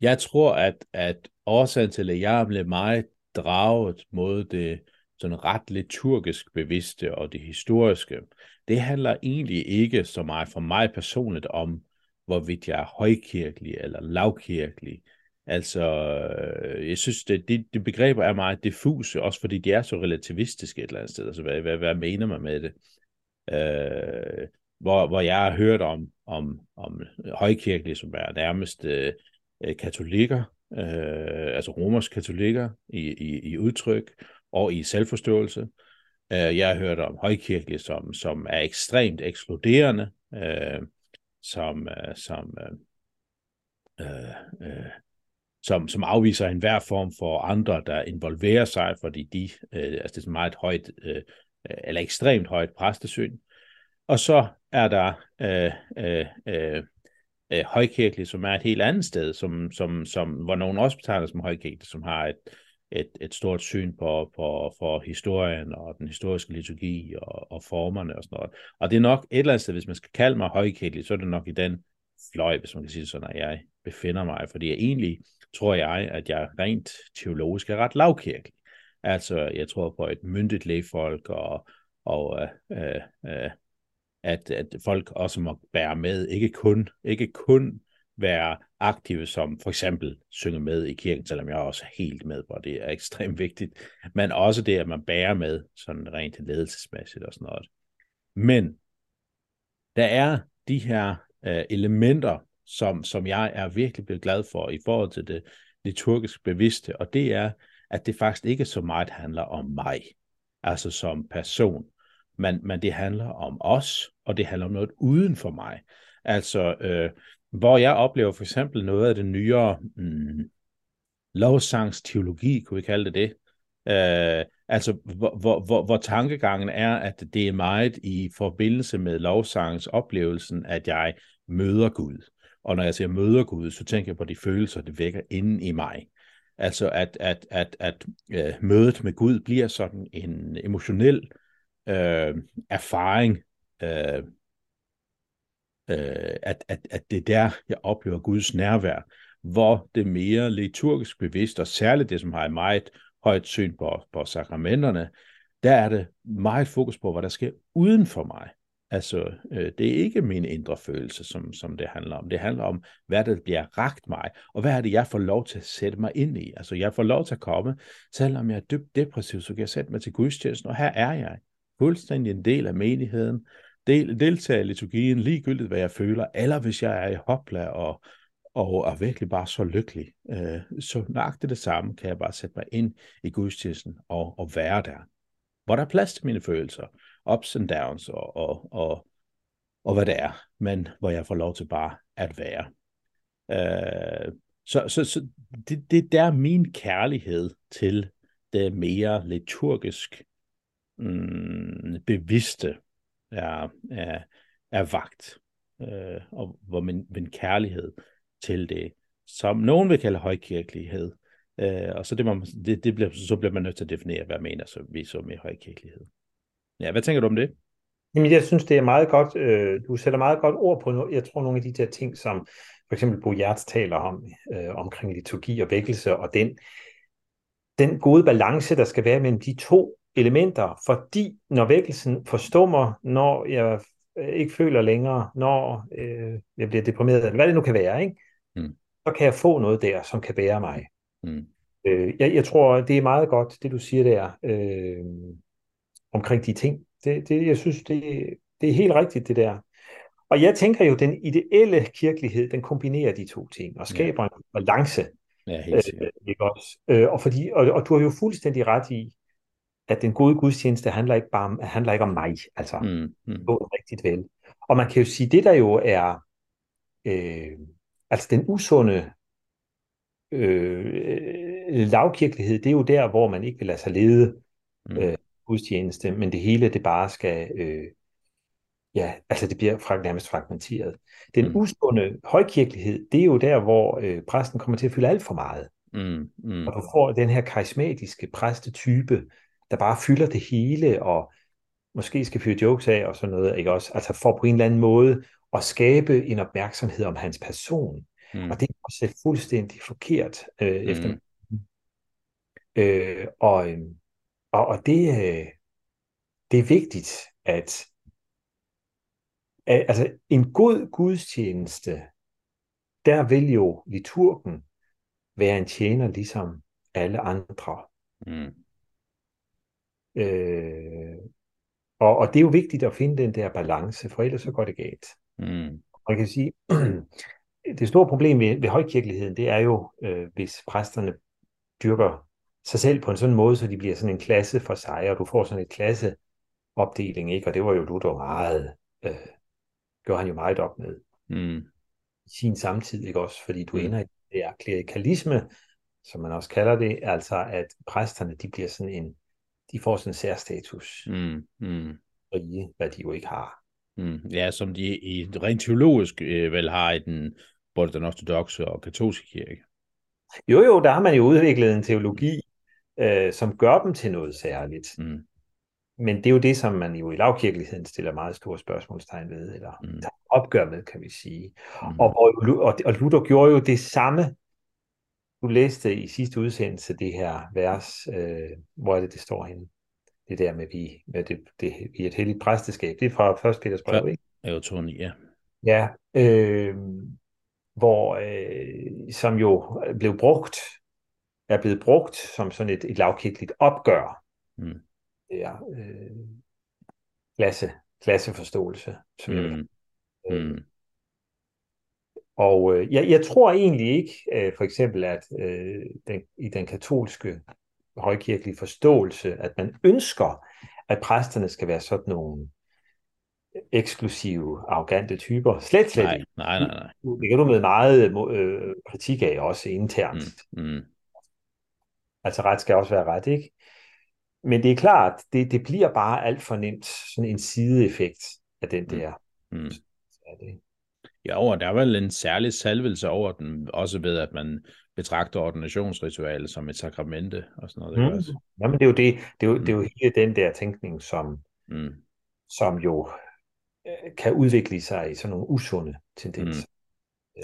jeg tror, at, at årsagen til, at jeg blev meget draget mod det sådan ret liturgisk bevidste og det historiske, det handler egentlig ikke så meget for mig personligt om, hvorvidt jeg er højkirkelig eller lavkirkelig. Altså, øh, jeg synes, det, det, det begreber er meget diffuse, også fordi de er så relativistiske et eller andet sted. Altså, hvad, hvad, hvad mener man med det? Øh, hvor, hvor jeg har hørt om, om, om højkirkelig, som er nærmest øh, Øh, katolikker, øh, altså romersk katolikker i, i, i udtryk og i selvforståelse. Øh, jeg har hørt om højkirkelige, som, som er ekstremt ekskluderende, øh, som, øh, som, øh, øh, øh som, som afviser enhver form for andre, der involverer sig, fordi de, øh, altså det er meget højt, øh, eller ekstremt højt præstesyn. Og så er der øh, øh, øh, øh, højkirkelig, som er et helt andet sted, som, som, som, hvor nogen også betegner som højkirkelig, som har et, et, et stort syn på, på for historien og den historiske liturgi og, og formerne og sådan noget. Og det er nok et eller andet sted, hvis man skal kalde mig højkirkelig, så er det nok i den fløj, hvis man kan sige sådan, at jeg befinder mig. Fordi jeg egentlig tror jeg, at jeg rent teologisk er ret lavkirkelig. Altså, jeg tror på et myndigt lægefolk og, og øh, øh, øh at, at folk også må bære med, ikke kun, ikke kun være aktive som for eksempel synge med i kirken, selvom jeg er også helt med på, det er ekstremt vigtigt, men også det, at man bærer med sådan rent ledelsesmæssigt og sådan noget. Men der er de her øh, elementer, som, som jeg er virkelig blevet glad for i forhold til det liturgisk bevidste, og det er, at det faktisk ikke så meget handler om mig, altså som person, men, men det handler om os, og det handler om noget uden for mig. Altså, øh, hvor jeg oplever for eksempel noget af den nyere mm, lovsangsteologi, kunne vi kalde det det. Øh, altså, hvor, hvor, hvor, hvor tankegangen er, at det er meget i forbindelse med lovsangsoplevelsen, at jeg møder Gud. Og når jeg siger møder Gud, så tænker jeg på de følelser, det vækker inden i mig. Altså at, at, at, at øh, mødet med Gud bliver sådan en emotionel øh, erfaring, øh, øh, at, at, at det er der, jeg oplever Guds nærvær, hvor det mere liturgisk bevidst, og særligt det, som har et meget højt syn på, på sakramenterne, der er det meget fokus på, hvad der sker uden for mig. Altså, øh, det er ikke min indre følelse, som, som det handler om. Det handler om, hvad der bliver ragt mig, og hvad er det, jeg får lov til at sætte mig ind i. Altså, jeg får lov til at komme, selvom jeg er dybt depressiv, så kan jeg sætte mig til gudstjenesten, og her er jeg fuldstændig en del af menigheden, del, deltage i liturgien, ligegyldigt hvad jeg føler, eller hvis jeg er i hopla og, og er virkelig bare så lykkelig, øh, så nøjagtigt det samme kan jeg bare sætte mig ind i gudstjenesten og, og være der. Hvor der er plads til mine følelser, ups and downs og, og, og, og hvad det er, men hvor jeg får lov til bare at være. Øh, så så, så det, det der er min kærlighed til det mere liturgisk mm, bevidste er, er, er vagt, øh, og hvor min, min kærlighed til det, som nogen vil kalde højkirkelighed, øh, og så, det, man, det, det bliver, så bliver man nødt til at definere, hvad mener så, vi så med højkirkelighed. Ja, hvad tænker du om det? Jamen, jeg synes, det er meget godt, øh, du sætter meget godt ord på, jeg tror, nogle af de der ting, som for eksempel Bo Hjerts taler om, øh, omkring liturgi og vækkelse, og den, den gode balance, der skal være mellem de to elementer, fordi når vækkelsen forstummer, når jeg øh, ikke føler længere, når øh, jeg bliver deprimeret, eller hvad det nu kan være, ikke? Mm. så kan jeg få noget der, som kan bære mig. Mm. Øh, jeg, jeg tror, det er meget godt, det du siger der, øh, omkring de ting. Det, det, jeg synes, det, det er helt rigtigt, det der. Og jeg tænker jo, den ideelle kirkelighed, den kombinerer de to ting, og skaber ja. en balance. Ja, helt sikkert. Øh, ikke også? Øh, og, fordi, og, og du har jo fuldstændig ret i, at den gode gudstjeneste handler ikke bare om, handler ikke om mig, altså Mm. Mm. rigtigt vel. Og man kan jo sige, det der jo er, øh, altså den usunde øh, lavkirkelighed, det er jo der, hvor man ikke vil lade sig lede Mm. øh, gudstjeneste, men det hele, det bare skal, øh, ja, altså det bliver fra, nærmest fragmenteret. Den mm. usunde højkirkelighed, det er jo der, hvor øh, præsten kommer til at fylde alt for meget. Mm. Mm. Og du får den her karismatiske præstetype, der bare fylder det hele, og måske skal fyre jokes af og sådan noget, ikke også? Altså for på en eller anden måde at skabe en opmærksomhed om hans person. Mm. Og det er også fuldstændig forkert øh, Mm. efter øh, og, øh, og, og det, øh, det er vigtigt, at, at altså en god gudstjeneste, der vil jo liturgen være en tjener ligesom alle andre. Mm. Øh, og, og det er jo vigtigt at finde den der balance, for ellers så går det galt. Mm. Man kan sige, det store problem ved, ved højkirkeligheden, det er jo, øh, hvis præsterne dyrker sig selv på en sådan måde, så de bliver sådan en klasse for sig, og du får sådan et klasseopdeling, ikke? Og det var jo Luther meget, øh, gjorde han jo meget op med Mm. i sin samtid, ikke også? Fordi du Mm. ender i det er klerikalisme, som man også kalder det, altså at præsterne, de bliver sådan en, de får sådan en særstatus, Mm. Mm. rige, hvad de jo ikke har. Mm. Ja, som de i rent teologisk øh, vel har i den, både den ortodoxe og katolske kirke. Jo, jo, der har man jo udviklet en teologi, øh, som gør dem til noget særligt. Mm. Men det er jo det, som man jo i lavkirkeligheden stiller meget store spørgsmålstegn ved, eller Mm. tager opgør med, kan vi sige. Mm. Og, og, og, og Luther gjorde jo det samme. Du læste i sidste udsendelse det her vers, øh, hvor er det, det står henne? Det der med, vi, med det, det, vi er et helligt præsteskab. Det er fra 1. Peters brev, Ja. ikke? Eutoni, ja. Ja, øh, hvor, øh, som jo blev brugt, er blevet brugt som sådan et, et lavkirkeligt opgør. Mm. Er øh, klasse, klasseforståelse, som jeg vil Mm. Mm. Og øh, jeg, jeg tror egentlig ikke, øh, for eksempel, at øh, den, i den katolske højkirkelige forståelse, at man ønsker, at præsterne skal være sådan nogle eksklusive, arrogante typer. Slet, slet Nej, ikke. nej, nej, nej. Det kan du med meget mo- øh, kritik af også internt. Mm. Mm. Altså ret skal også være ret, ikke? Men det er klart, det, det bliver bare alt for nemt sådan en sideeffekt af den Mm. der. Mm. af det. Ja, og der er vel en særlig salvelse over den, også ved at man betragter ordinationsritualet som et sakramente og sådan noget. Mm. Mm. Også. Jamen, det er jo det, det er jo, Mm. det er jo hele den der tænkning, som, Mm. som jo øh, kan udvikle sig i sådan nogle usunde tendenser. Mm.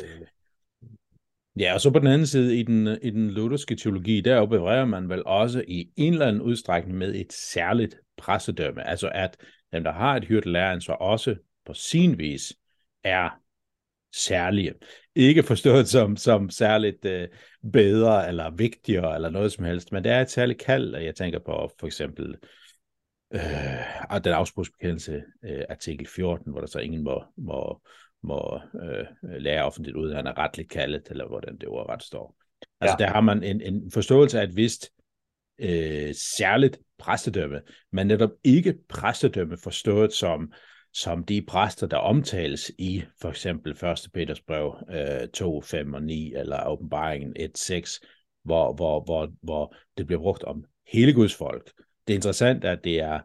Ja, og så på den anden side, i den, i den lutherske teologi, der opererer man vel også i en eller anden udstrækning med et særligt præstedømme. Altså at dem, der har et hyrdelæreansvar, også på sin vis er særlige. Ikke forstået som, som særligt øh, bedre eller vigtigere eller noget som helst, men det er et særligt kald, og jeg tænker på for eksempel øh, den afsprogsbekendelse, øh, artikel 14, hvor der så ingen må, må, må øh, lære offentligt uden, at han er retligt kaldet, eller hvordan det ord ret står. Altså Ja. der har man en, en forståelse af et vist øh, særligt præstedømme, men netop ikke præstedømme forstået som, som de præster, der omtales i for eksempel 1. Peters brev øh, 2, 5 og 9, eller åbenbaringen 1, 6, hvor, hvor, hvor, hvor det bliver brugt om hele Guds folk. Det er interessant, at det er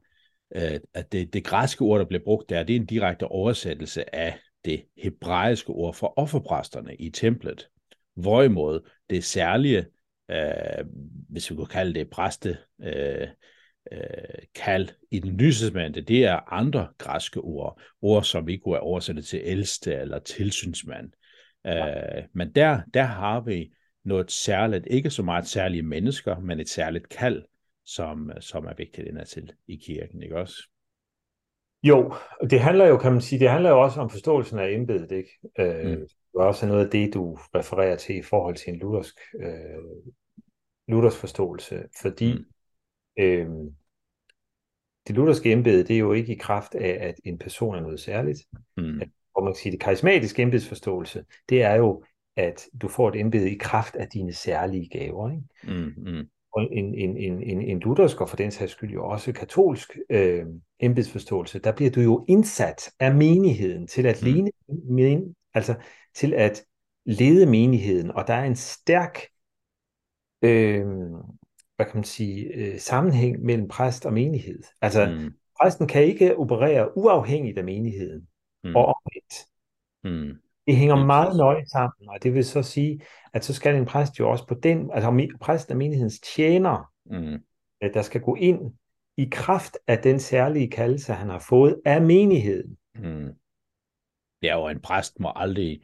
øh, at det, det græske ord, der bliver brugt der, det er en direkte oversættelse af det hebraiske ord for offerpræsterne i templet. Hvorimod det særlige, øh, hvis vi kunne kalde det præste, øh, øh, kald i den nye testamente, det er andre græske ord. Ord, som vi kunne oversætte til ældste eller tilsynsmand. Øh, men der, der har vi noget særligt, ikke så meget særlige mennesker, men et særligt kald, som, som er vigtigt indadtil i kirken, ikke også? Jo, det handler jo, kan man sige, det handler jo også om forståelsen af embedet, ikke? Øh, Mm. Det er også noget af det, du refererer til i forhold til en luthersk, øh, luthersk forståelse, fordi Mm. Øh, det lutherske embede, det er jo ikke i kraft af, at en person er noget særligt. Mm. Og man kan sige, det karismatiske embedsforståelse, det er jo, at du får et embede i kraft af dine særlige gaver, ikke? Mm. Mm. Og en, en, en, en, en luthersk, og for den sags skyld jo også katolsk øh, embedsforståelse, der bliver du jo indsat af menigheden til at, Mm. ligne, men, altså, til at lede menigheden, og der er en stærk øh, hvad kan man sige, øh, sammenhæng mellem præst og menighed. Altså, Mm. præsten kan ikke operere uafhængigt af menigheden, Mm. og omvendt. Mm. Det hænger Lige meget nøje sammen, og det vil så sige, at så skal en præst jo også på den, altså præsten er menighedens tjener, Mm. øh, der skal gå ind i kraft af den særlige kaldelse, han har fået af menigheden. Mm. Ja, og en præst må aldrig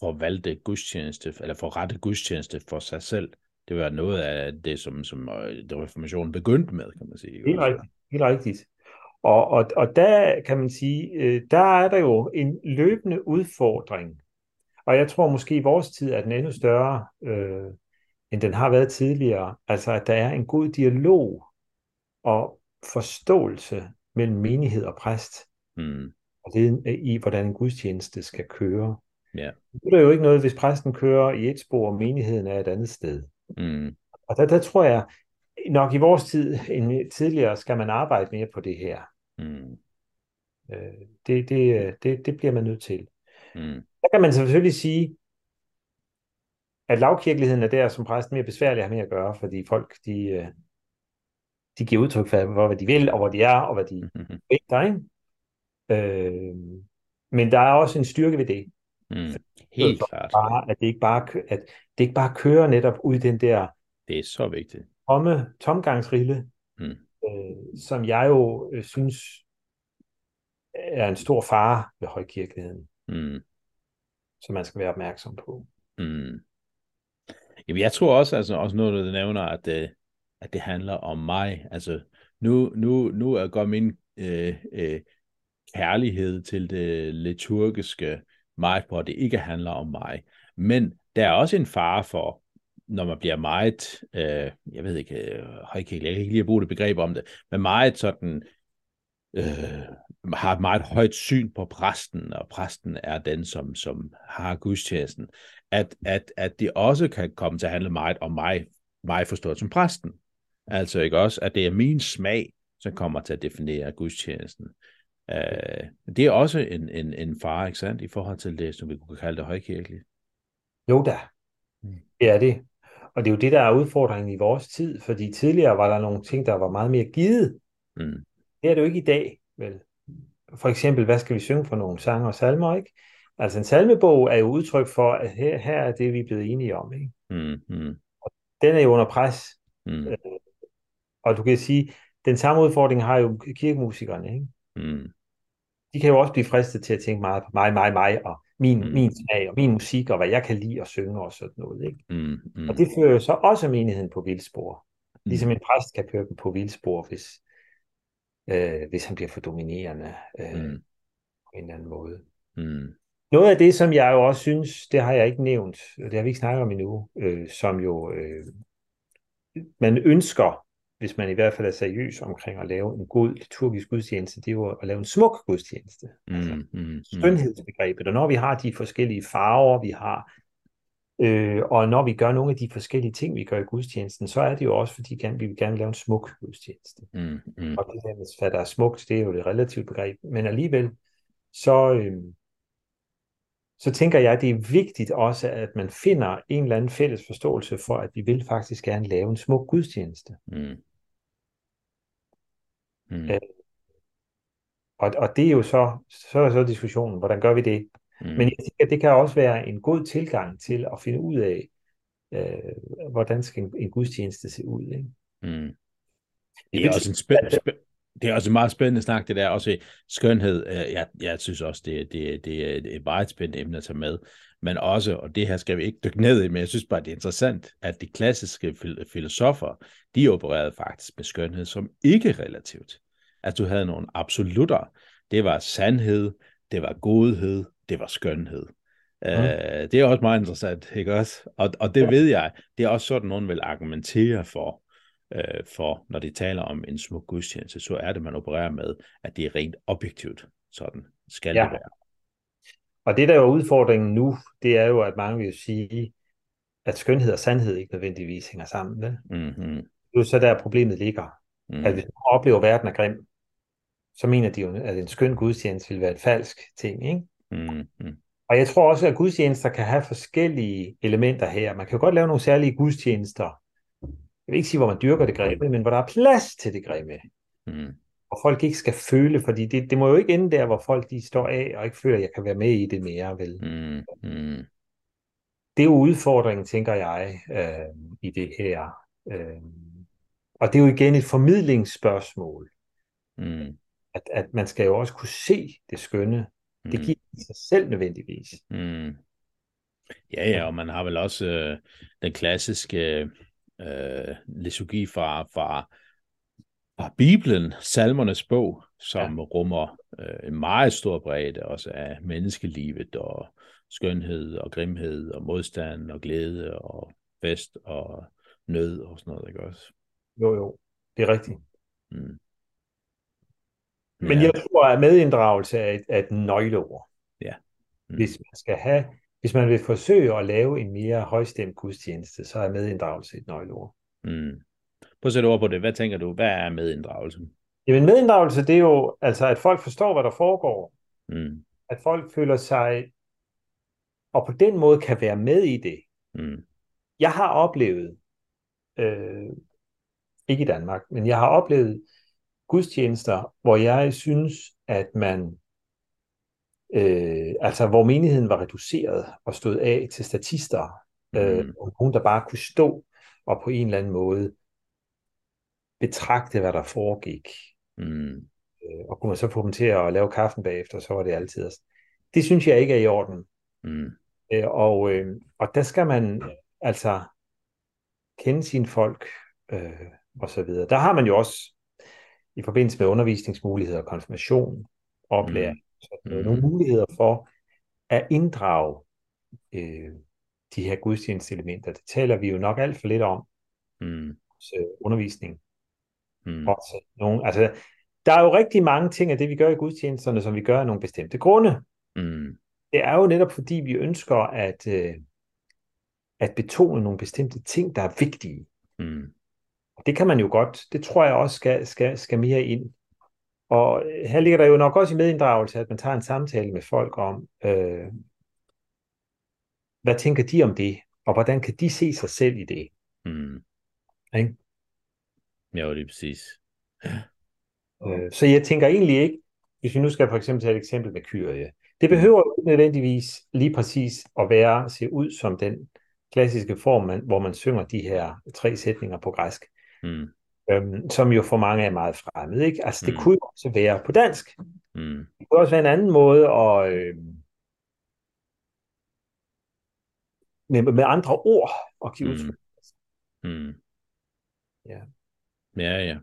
forvalte gudstjeneste, eller forrette gudstjeneste for sig selv. Det var noget af det, som, som øh, reformationen begyndte med, kan man sige. Helt rigtigt. Helt rigtigt. Og, og, og der kan man sige, øh, der er der jo en løbende udfordring. Og jeg tror måske i vores tid er den endnu større, øh, end den har været tidligere. Altså at der er en god dialog og forståelse mellem menighed og præst. Mm. Og det er i, hvordan en gudstjeneste skal køre. Ja. Det er jo ikke noget, hvis præsten kører i et spor, og menigheden er et andet sted. Mm. Og der, der tror jeg, nok i vores tid end tidligere, skal man arbejde mere på det her. Mm. Øh, det, det, det, det bliver man nødt til. Mm. Der kan man selvfølgelig sige, at lavkirkeligheden er der som præst mere besværlig at have med at gøre, fordi folk, de, øh, de giver udtryk for, hvad de vil, og hvor de er, og hvad de Mm. vægter, ikke? Øh, men der er også en styrke ved det. Mm. Helt Så klart. Bare, at det ikke bare, at det ikke bare kører netop ud i den der Det er så vigtigt. tomme, tomgangsrille, Mm. øh, som jeg jo øh, synes er en stor fare ved højkirkeligheden, Mm. som man skal være opmærksom på. Mm. Jamen, jeg tror også, altså også noget, du nævner, at det, at det handler om mig. Altså, nu, nu, nu er går min øh, øh, kærlighed til det liturgiske meget på, at det ikke handler om mig. Men der er også en fare for, når man bliver meget, øh, jeg ved ikke, øh, jeg kan ikke lige bruge det begreb om det, men meget sådan, øh, har et meget højt syn på præsten, og præsten er den, som, som har gudstjenesten, at, at, at det også kan komme til at handle meget om mig, mig forstået som præsten. Altså ikke også, at det er min smag, som kommer til at definere gudstjenesten. Uh, det er også en, en, en fare, ikke sandt, i forhold til det, som vi kunne kalde det højkirkeligt. Jo da, Mm. det er det. Og det er jo det, der er udfordringen i vores tid, fordi tidligere var der nogle ting, der var meget mere givet. Mm. Det er det jo ikke i dag, vel? For eksempel, hvad skal vi synge for nogle sange og salmer, ikke? Altså en salmebog er jo udtryk for, at her, her er det, vi er blevet enige om, ikke? Mm. Mm. Den er jo under pres, Mm. og du kan sige, den samme udfordring har jo kirkemusikerne, ikke? Mm. De kan jo også blive fristet til at tænke meget på mig, mig, mig, og min, Mm. min smag, og min musik, og hvad jeg kan lide at synge og sådan noget, ikke? Mm. Mm. Og det fører jo så også menigheden på vildspor. Ligesom Mm. en præst kan køre dem på vildspor, hvis, øh, hvis han bliver for dominerende øh, Mm. på en eller anden måde. Mm. Noget af det, som jeg jo også synes, det har jeg ikke nævnt, og det har vi ikke snakket om endnu, øh, som jo øh, man ønsker, hvis man i hvert fald er seriøs omkring at lave en god liturgisk gudstjeneste, det er jo at lave en smuk gudstjeneste. Altså Mm. Mm. Mm. skønhedsbegrebet, og når vi har de forskellige farver, vi har, øh, og når vi gør nogle af de forskellige ting, vi gør i gudstjenesten, så er det jo også, fordi vi vil gerne lave en smuk gudstjeneste. Mm. Mm. Og det der hvad der er smukt, det er jo et relativt begreb, men alligevel, så, øh, så tænker jeg, at det er vigtigt også, at man finder en eller anden fælles forståelse for, at vi vil faktisk gerne lave en smuk gudstjeneste. Mm. Mm. Øh, Og, og det er jo så, så er så diskussionen, hvordan gør vi det? Mm. Men jeg tænker, det kan også være en god tilgang til at finde ud af, øh, hvordan skal en, en gudstjeneste se ud. Ikke? Mm. Det er også en spændende, spæ- det er også en meget spændende snak, det der. Også skønhed, øh, jeg, jeg synes også, det, det, det, er et meget spændende emne at tage med. Men også, og det her skal vi ikke dykke ned i, men jeg synes bare, det er interessant, at de klassiske filosofer, de opererede faktisk med skønhed som ikke relativt. At du havde nogle absolutter, det var sandhed, det var godhed, det var skønhed. Mm. Uh, det er også meget interessant, ikke også? Og, og det ja. ved jeg, det er også sådan, nogen vil argumentere for, uh, for, når de taler om en smuk gudstjeneste, så er det, man opererer med, at det er rent objektivt. Sådan skal ja. det være. Og det, der er udfordringen nu, det er jo, at mange vil sige, at skønhed og sandhed ikke nødvendigvis hænger sammen. Vel? Mm-hmm. Det er jo så der problemet ligger. Mm. At hvis man oplever, at verden er grim, så mener de jo, at en skøn gudstjeneste vil være et falsk ting. Ikke? Mm-hmm. Og jeg tror også, at gudstjenester kan have forskellige elementer her. Man kan jo godt lave nogle særlige gudstjenester. Jeg vil ikke sige, hvor man dyrker det grimme, men hvor der er plads til det grimme. Mm. Og folk ikke skal føle, fordi det, det må jo ikke ende der, hvor folk de står af og ikke føler, at jeg kan være med i det mere. Vel? Mm. Mm. Det er jo udfordringen, tænker jeg, øh, i det her. Øh, og det er jo igen et formidlingsspørgsmål. Mm. At, at man skal jo også kunne se det skønne. Mm. Det giver sig selv nødvendigvis. Mm. Ja, ja, og man har vel også øh, den klassiske øh, liturgi fra, fra, fra Bibelen, salmernes bog, som ja. rummer øh, en meget stor bredde også af menneskelivet og skønhed og grimhed og modstand og glæde og fest og nød og sådan noget, ikke også? Jo, jo, det er rigtigt. Mm. Men ja. jeg tror, at medinddragelse er et, er et nøgleord. Ja. Mm. Hvis man skal have, hvis man vil forsøge at lave en mere højstemt gudstjeneste, så er medinddragelse et nøgleord. Mm. Prøv at sætte ord på det. Hvad tænker du? Hvad er medinddragelse? Jamen medinddragelse, det er jo, altså at folk forstår, hvad der foregår. Mm. At folk føler sig, og på den måde kan være med i det. Mm. Jeg har oplevet, øh, ikke i Danmark, men jeg har oplevet gudstjenester, hvor jeg synes, at man, øh, altså hvor menigheden var reduceret og stod af til statister, øh, mm. og nogen, der bare kunne stå og på en eller anden måde betragte, hvad der foregik. Mm. Øh, og kunne man så få dem til at lave kaffen bagefter, så var det altid. Det synes jeg ikke er i orden. Mm. Øh, og, øh, og der skal man altså kende sine folk øh, og så videre. Der har man jo også i forbindelse med undervisningsmuligheder, konfirmation, oplæring, mm. Så mm. nogle muligheder for at inddrage øh, de her gudstjenestelementer. Det taler vi jo nok alt for lidt om. Mm. Så undervisning. Mm. Også nogle, altså, der er jo rigtig mange ting af det, vi gør i gudstjenesterne, som vi gør af nogle bestemte grunde. Mm. Det er jo netop fordi, vi ønsker at, øh, at betone nogle bestemte ting, der er vigtige. Mm. Det kan man jo godt. Det tror jeg også skal, skal, skal mere ind. Og her ligger der jo nok også i medinddragelse, at man tager en samtale med folk om, øh, hvad tænker de om det, og hvordan kan de se sig selv i det. Mm. Ikke? Ja, det er præcis. Øh, så jeg tænker egentlig ikke, hvis vi nu skal for eksempel tage et eksempel med Kyrie, det behøver ikke nødvendigvis lige præcis at være, se ud som den klassiske form, man, hvor man synger de her tre sætninger på græsk. Mm. Øhm, som jo for mange er meget fremmed. Ikke? Altså, det mm. kunne jo også være på dansk. Mm. Det kunne også være en anden måde at... Øh, med, med andre ord at give udtryk. Mm. Mm. Ja. Ja, ja.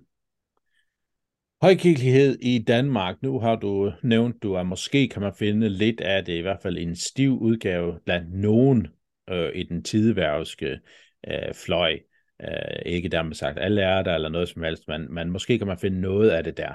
Højkirkelighed i Danmark, nu har du nævnt, du at måske kan man finde lidt af det, i hvert fald en stiv udgave blandt nogen øh, i den tideværvske øh, fløj. Øh, ikke dermed sagt, alle er der, eller noget som helst, men, men måske kan man finde noget af det der.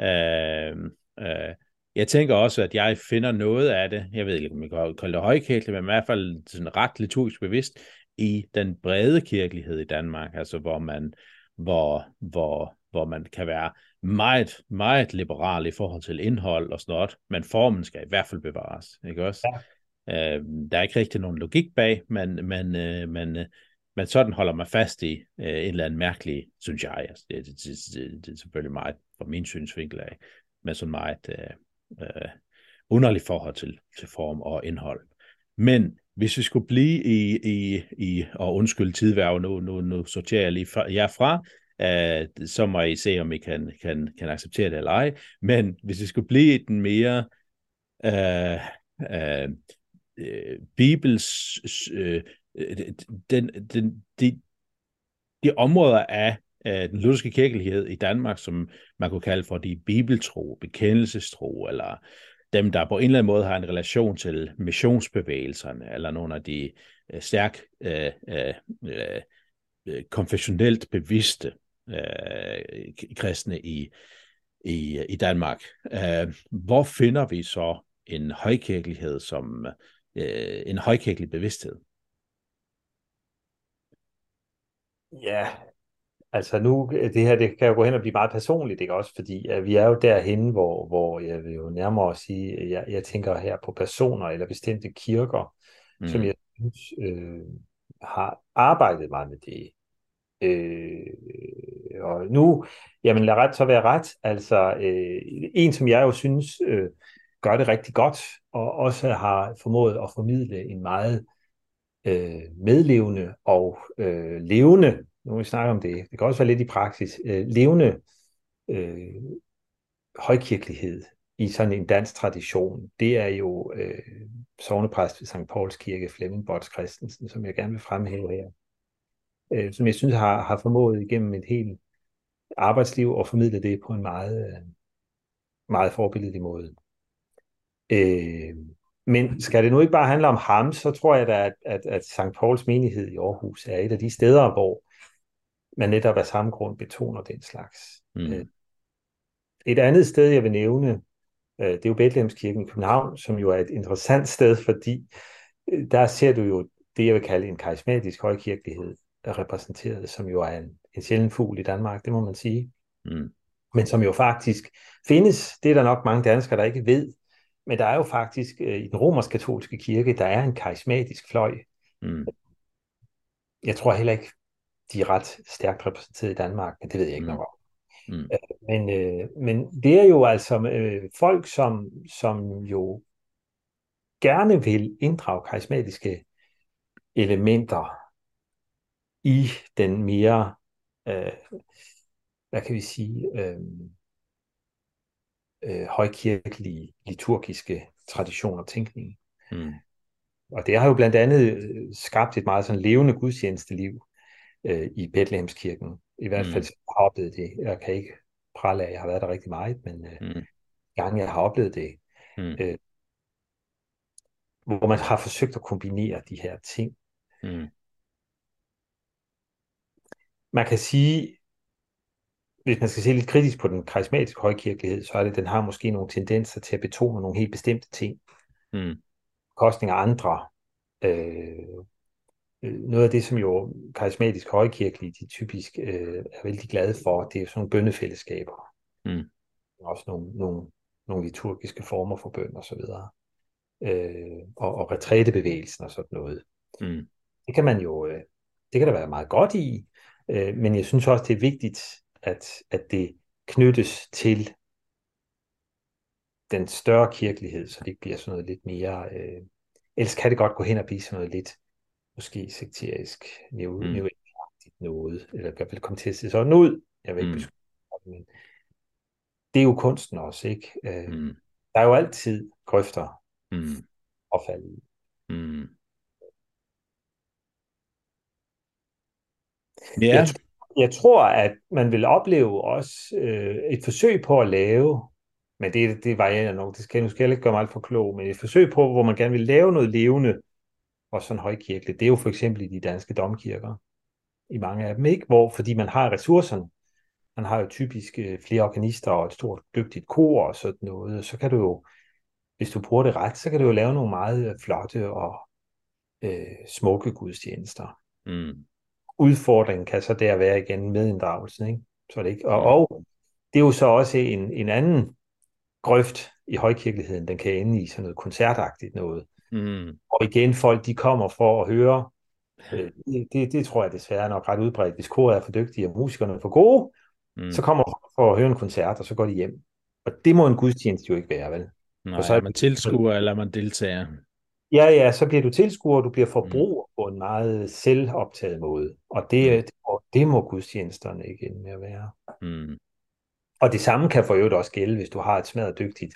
Øh, øh, jeg tænker også, at jeg finder noget af det, jeg ved ikke, om jeg kan kalde det højkirkeligt, men i hvert fald sådan ret liturgisk bevidst, i den brede kirkelighed i Danmark, altså hvor man, hvor, hvor, hvor man kan være meget, meget liberal i forhold til indhold og sådan noget, men formen skal i hvert fald bevares, ikke også? Ja. Øh, der er ikke rigtig nogen logik bag, men, men, øh, men, øh, men sådan holder man fast i øh, en eller anden mærkelig, synes jeg, altså, det, det, det, det, det er selvfølgelig meget fra min synsvinkel af, men sådan meget øh, øh, underligt forhold til, til form og indhold. Men hvis vi skulle blive i, i, i og undskyld tidværv, nu, nu, nu sorterer jeg lige fra, jer fra, øh, så må I se, om I kan, kan, kan acceptere det eller ej. Men hvis vi skulle blive i den mere øh, øh, øh Bibels øh, Øh, den, den, de, de områder af øh, den lutherske kirkelighed i Danmark, som man kunne kalde for de bibeltro, bekendelsestro, eller dem, der på en eller anden måde har en relation til missionsbevægelserne, eller nogle af de øh, stærk øh, øh, øh, konfessionelt bevidste øh, kristne i, i, i Danmark. Øh, hvor finder vi så en højkirkelighed som øh, en højkirkelig bevidsthed? Ja, altså nu, det her det kan jo gå hen og blive meget personligt, ikke også? Fordi at vi er jo derhen, hvor, hvor jeg vil jo nærmere sige, at jeg, jeg tænker her på personer eller bestemte kirker, mm. som jeg synes øh, har arbejdet meget med det. Øh, og nu, jamen lad ret så være ret. Altså, øh, en som jeg jo synes øh, gør det rigtig godt, og også har formået at formidle en meget øh, medlevende og øh, levende, nu vi snakker om det, det kan også være lidt i praksis, øh, levende øh, højkirkelighed i sådan en dansk tradition, det er jo øh, sovnepræst ved St. Pauls Kirke, Flemming Bots Christensen, som jeg gerne vil fremhæve her øh, som jeg synes har, har formået igennem et helt arbejdsliv at formidle det på en meget, øh, meget forbilledlig måde. Øh, men skal det nu ikke bare handle om ham, så tror jeg da, at, at, at St. Pauls menighed i Aarhus er et af de steder, hvor man netop af samme grund betoner den slags. Mm. Øh, et andet sted, jeg vil nævne, øh, det er jo Bethlehemskirken i København, som jo er et interessant sted, fordi øh, der ser du jo det, jeg vil kalde en karismatisk højkirkelighed repræsenteret, som jo er en, en sjælden fugl i Danmark, det må man sige. Mm. Men som jo faktisk findes, det er der nok mange danskere, der ikke ved, men der er jo faktisk øh, i den romersk-katolske kirke, der er en karismatisk fløj. Mm. Jeg tror heller ikke, de er ret stærkt repræsenteret i Danmark, men det ved jeg ikke mm. nok om. Mm. Øh, men, øh, men det er jo altså øh, folk, som, som jo gerne vil inddrage karismatiske elementer i den mere, øh, hvad kan vi sige, øh, øh, højkirkelige, liturgiske tradition og tænkning. Mm. Og det har jo blandt andet øh, skabt et meget sådan levende gudstjenesteliv øh, i Bethlehemskirken. I hvert fald mm. har oplevet det. Jeg kan ikke prale af, at jeg har været der rigtig meget, men øh, mm. gange jeg har oplevet det, mm. øh, hvor man har forsøgt at kombinere de her ting. Mm man kan sige, hvis man skal se lidt kritisk på den karismatiske højkirkelighed, så er det, at den har måske nogle tendenser til at betone nogle helt bestemte ting. Mm. Kostning af andre. Øh, øh, noget af det, som jo karismatisk højkirkelige, de typisk øh, er vældig glade for, det er sådan nogle bønnefællesskaber. Mm. Også nogle, nogle, nogle liturgiske former for bøn og så videre. Øh, og, og retrætebevægelsen og sådan noget. Mm. Det kan man jo, øh, det kan der være meget godt i, Øh, men jeg synes også, det er vigtigt, at, at det knyttes til den større kirkelighed, så det ikke bliver sådan noget lidt mere... Øh, ellers kan det godt gå hen og blive sådan noget lidt, måske sekterisk, neu, mm. noget, eller kan vel komme til at se sådan ud. Jeg vil ikke mm. men det er jo kunsten også, ikke? Øh, mm. Der er jo altid grøfter mm. at falde i. Mm. Ja. Jeg, jeg tror, at man vil opleve også øh, et forsøg på at lave, men det, det varierer nok, det skal, nu skal jeg ikke gøre mig alt for klog, men et forsøg på, hvor man gerne vil lave noget levende og sådan højkirkeligt, det er jo for eksempel i de danske domkirker, i mange af dem, ikke? Hvor, fordi man har ressourcerne, man har jo typisk øh, flere organister og et stort dygtigt kor og sådan noget, så kan du jo, hvis du bruger det ret, så kan du jo lave nogle meget flotte og øh, smukke gudstjenester. Mm udfordringen kan så der være igen med inddragelsen. Ikke? Så det ikke? Og, og det er jo så også en, en anden grøft i højkirkeligheden, den kan ende i sådan noget koncertagtigt noget. Mm. Og igen, folk de kommer for at høre, øh, det, det, det tror jeg desværre er nok ret udbredt, hvis koret er for dygtige og musikerne er for gode, mm. så kommer folk for at høre en koncert, og så går de hjem. Og det må en gudstjeneste jo ikke være, vel? Nej, og så er man tilskuer, eller man deltager. Ja, ja, så bliver du tilskuer, du bliver forbruger mm. på en meget selvoptaget måde. Og det, mm. det, må, det må gudstjenesterne ikke ende med at være. Mm. Og det samme kan for øvrigt også gælde, hvis du har et smadret dygtigt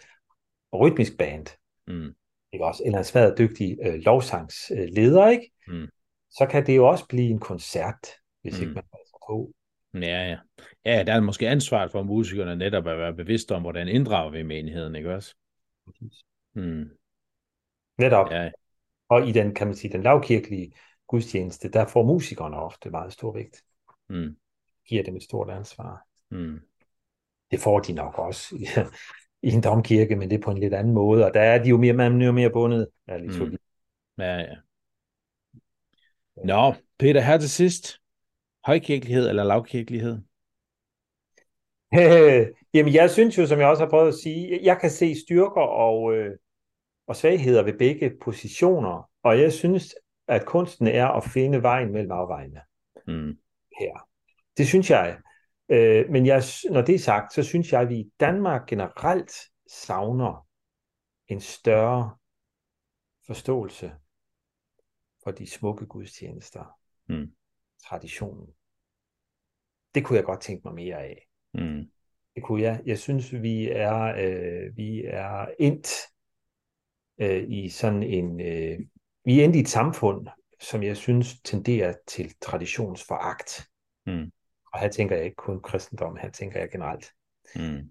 rytmisk band. Mm. Ikke også? Eller en smadret dygtig øh, lovsangsleder, ikke? Mm. Så kan det jo også blive en koncert, hvis mm. ikke man passer på. Ja, ja. Ja, der er måske ansvaret for musikerne netop at være bevidste om, hvordan inddrager vi menigheden, ikke også? Hmm. Netop. Ja. Og i den, kan man sige, den lavkirkelige gudstjeneste, der får musikerne ofte meget stor vægt. Mm. Giver dem et stort ansvar. Mm. Det får de nok også i, i en domkirke, men det er på en lidt anden måde, og der er de jo mere, man er jo mere bundet af liturgi. Mm. Ja, ja. Nå, Peter, her til sidst. Højkirkelighed eller lavkirkelighed? Jamen, jeg synes jo, som jeg også har prøvet at sige, jeg kan se styrker og, øh, og svagheder ved begge positioner, og jeg synes, at kunsten er at finde vejen mellem afvejene mm. her. Det synes jeg. Øh, men jeg, når det er sagt, så synes jeg, at vi i Danmark generelt savner en større forståelse for de smukke gudstjenester. Mm. Traditionen. Det kunne jeg godt tænke mig mere af. Mm. Det kunne jeg. Jeg synes, vi er, øh, vi er endt øh, i sådan en... Øh, vi er endt i et samfund, som jeg synes tenderer til traditionsforagt. Mm. Og her tænker jeg ikke kun kristendom, her tænker jeg generelt. Mm.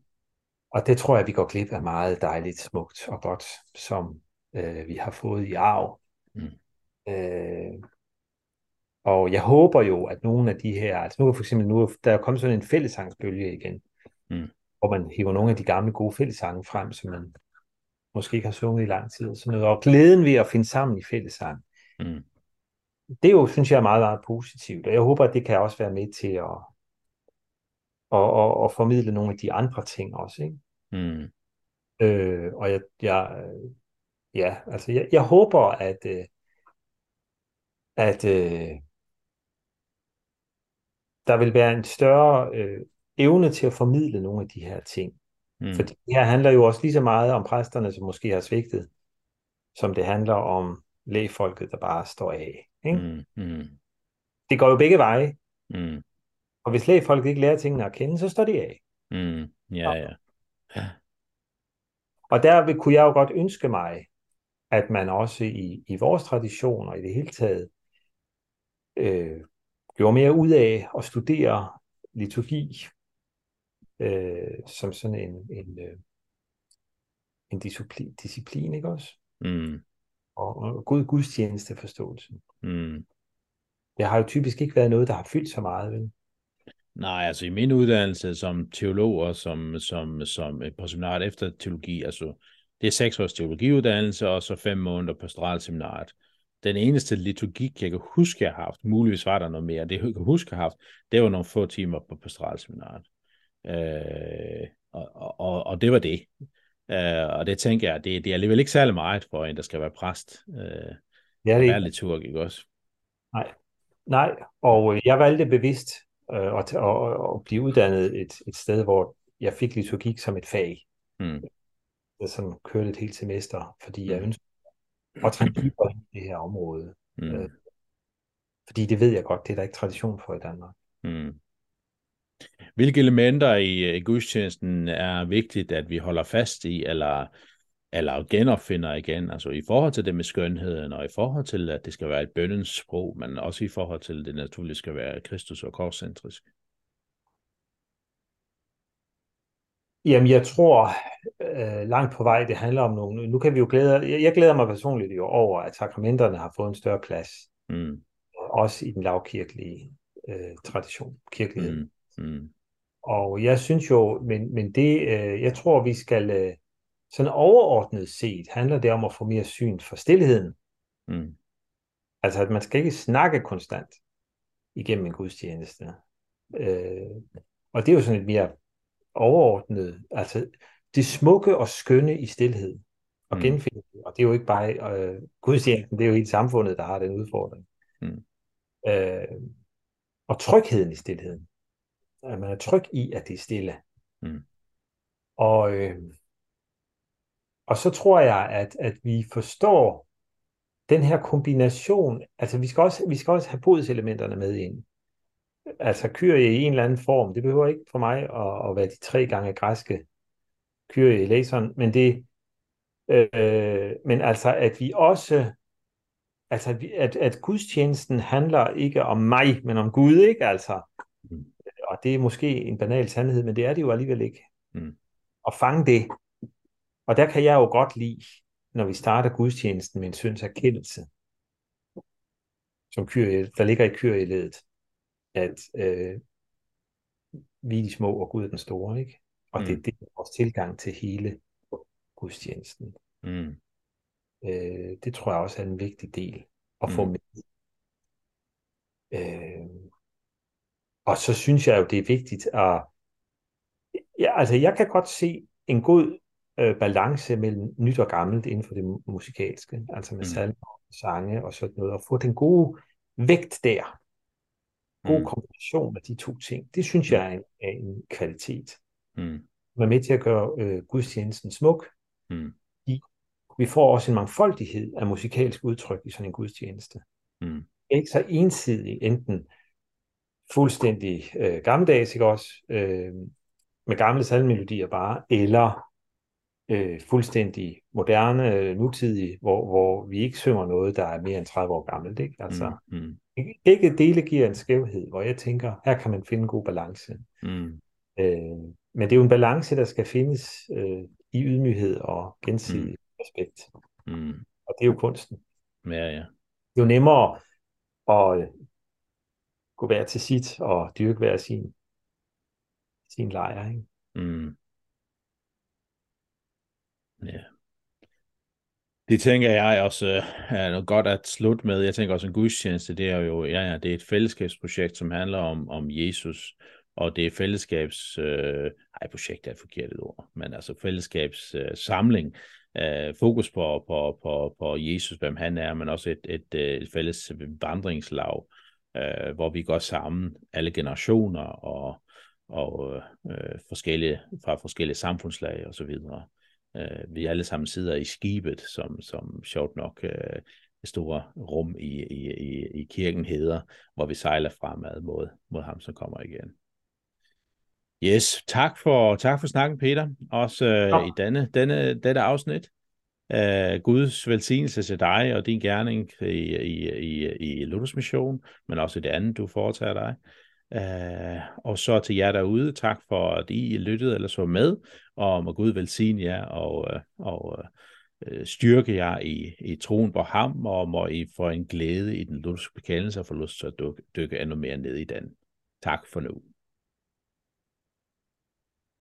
Og det tror jeg, vi går glip af meget dejligt, smukt og godt, som øh, vi har fået i arv. Mm. Øh, og jeg håber jo, at nogle af de her, altså nu for eksempel nu, der er kommet sådan en fællesangsbølge igen, mm. hvor man hiver nogle af de gamle gode fællesange frem, som man måske ikke har sunget i lang tid. Sådan noget. Og glæden ved at finde sammen i fællesang. Mm. Det er jo, synes jeg, er meget, meget positivt. Og jeg håber, at det kan også være med til at, at, at, at formidle nogle af de andre ting også. Ikke? Mm. Øh, og jeg, jeg, ja, altså jeg, jeg håber, at, øh, at øh, der vil være en større øh, evne til at formidle nogle af de her ting. Mm. Fordi det her handler jo også lige så meget om præsterne, som måske har svigtet, som det handler om lægefolket, der bare står af. Ikke? Mm. Mm. Det går jo begge veje. Mm. Og hvis lægefolket ikke lærer tingene at kende, så står de af. Mm. Ja, ja. Og der kunne jeg jo godt ønske mig, at man også i, i vores traditioner i det hele taget øh, gjorde mere ud af at studere liturgi øh, som sådan en, en, øh, en disciplin, disciplin, ikke også? Mm. Og, og god gudstjenesteforståelse. Mm. Det har jo typisk ikke været noget, der har fyldt så meget, vel? Nej, altså i min uddannelse som teolog og som, som, som på seminaret efter teologi, altså det er seks års teologiuddannelse og så fem måneder på seminariet. Den eneste liturgik, jeg kan huske, jeg har haft, muligvis var der noget mere, det jeg kan huske, jeg har haft, det var nogle få timer på pastoralseminaret. Øh, og, og, og det var det. Øh, og det tænker jeg, det, det er alligevel ikke særlig meget for en, der skal være præst. Øh, ja, det er liturg, ikke også? Nej, nej. og jeg valgte bevidst øh, at, at, at blive uddannet et, et sted, hvor jeg fik liturgik som et fag. Mm. Jeg sådan kørte et helt semester, fordi jeg ønskede at trænge dybere i det her område. Mm. Øh, fordi det ved jeg godt, det er der ikke tradition for i Danmark. Mm. Hvilke elementer i, i gudstjenesten er vigtigt, at vi holder fast i, eller, eller genopfinder igen? Altså i forhold til det med skønheden, og i forhold til, at det skal være et bøndens sprog, men også i forhold til, at det naturligt skal være Kristus og korscentrisk. Jamen, jeg tror øh, langt på vej, det handler om nogle... Nu kan vi jo glæde... Jeg, jeg glæder mig personligt jo over, at sakramenterne har fået en større plads. Mm. Også i den lavkirkelige øh, tradition, kirkelighed. Mm. Mm. Og jeg synes jo, men, men det, øh, jeg tror, vi skal, øh, sådan overordnet set, handler det om at få mere syn for stillheden. Mm. Altså, at man skal ikke snakke konstant igennem en gudstjeneste. Øh, og det er jo sådan et mere overordnet, altså det smukke og skønne i stillhed og mm. genfinde Og det er jo ikke bare øh, gudstjenesten, det er jo hele samfundet, der har den udfordring. Mm. Øh, og trygheden i stillheden at man er tryg i, at det er stille. Mm. Og, øh, og så tror jeg, at, at vi forstår den her kombination, altså vi skal også, vi skal også have bodselementerne med ind. Altså kyrie i en eller anden form, det behøver ikke for mig at, at være de tre gange græske kyrie i læseren, men det, øh, men altså at vi også, altså at, at, gudstjenesten handler ikke om mig, men om Gud, ikke altså? Og det er måske en banal sandhed, men det er det jo alligevel ikke. Mm. At fange det. Og der kan jeg jo godt lide, når vi starter gudstjenesten med en synds erkendelse, som kyr, der ligger i kyrieledet, at øh, vi er de små, og Gud er den store, ikke? Og mm. det, det er vores tilgang til hele gudstjenesten. Mm. Øh, det tror jeg også er en vigtig del at få mm. med. Øh, og så synes jeg jo, det er vigtigt at... Ja, altså, jeg kan godt se en god øh, balance mellem nyt og gammelt inden for det musikalske, altså med mm. salmer, sange og sådan noget, og få den gode vægt der. God mm. kombination af de to ting. Det synes mm. jeg er en, er en kvalitet. Mm. er med til at gøre øh, gudstjenesten smuk. Mm. I, vi får også en mangfoldighed af musikalsk udtryk i sådan en gudstjeneste. Mm. Ikke så ensidigt, enten fuldstændig øh, gammeldags, ikke også, øh, med gamle salmelodier bare, eller øh, fuldstændig moderne, øh, nutidige, hvor, hvor vi ikke synger noget, der er mere end 30 år gammelt. Ikke? Altså, mm, mm. Begge dele giver en skævhed, hvor jeg tænker, her kan man finde en god balance. Mm. Øh, men det er jo en balance, der skal findes øh, i ydmyghed og gensidig mm. respekt. Mm. Og det er jo kunsten. Ja, ja. Det er jo nemmere at gå hver til sit og dyrke hver sin, sin lejr. Ikke? Mm. Ja. Det tænker jeg også øh, er noget godt at slutte med. Jeg tænker også en gudstjeneste, det er jo ja, ja, det er et fællesskabsprojekt, som handler om, om Jesus, og det er fællesskabs, øh, ej, projekt er et forkert ord, men altså fællesskabssamling, øh, samling, øh, fokus på, på, på, på Jesus, hvem han er, men også et, et, øh, et fælles vandringslag, øh, hvor vi går sammen, alle generationer og, og øh, forskellige, fra forskellige samfundslag og så videre. Øh, vi alle sammen sidder i skibet, som, som sjovt nok øh, det store rum i, i, i, i kirken hedder, hvor vi sejler fremad mod, mod ham, som kommer igen. Yes, tak for, tak for snakken, Peter. Også øh, ja. i denne, denne, dette afsnit. Uh, Guds velsignelse til dig og din gerning i, i, i, i Luthers Mission, men også det andet, du foretager dig. Uh, og så til jer derude, tak for, at I lyttede eller så med, og må Gud velsigne jer og, øh, og uh, styrke jer i, i troen på ham, og må I få en glæde i den lutherske bekendelse og få lyst til at dykke, dykke endnu mere ned i den. Tak for nu.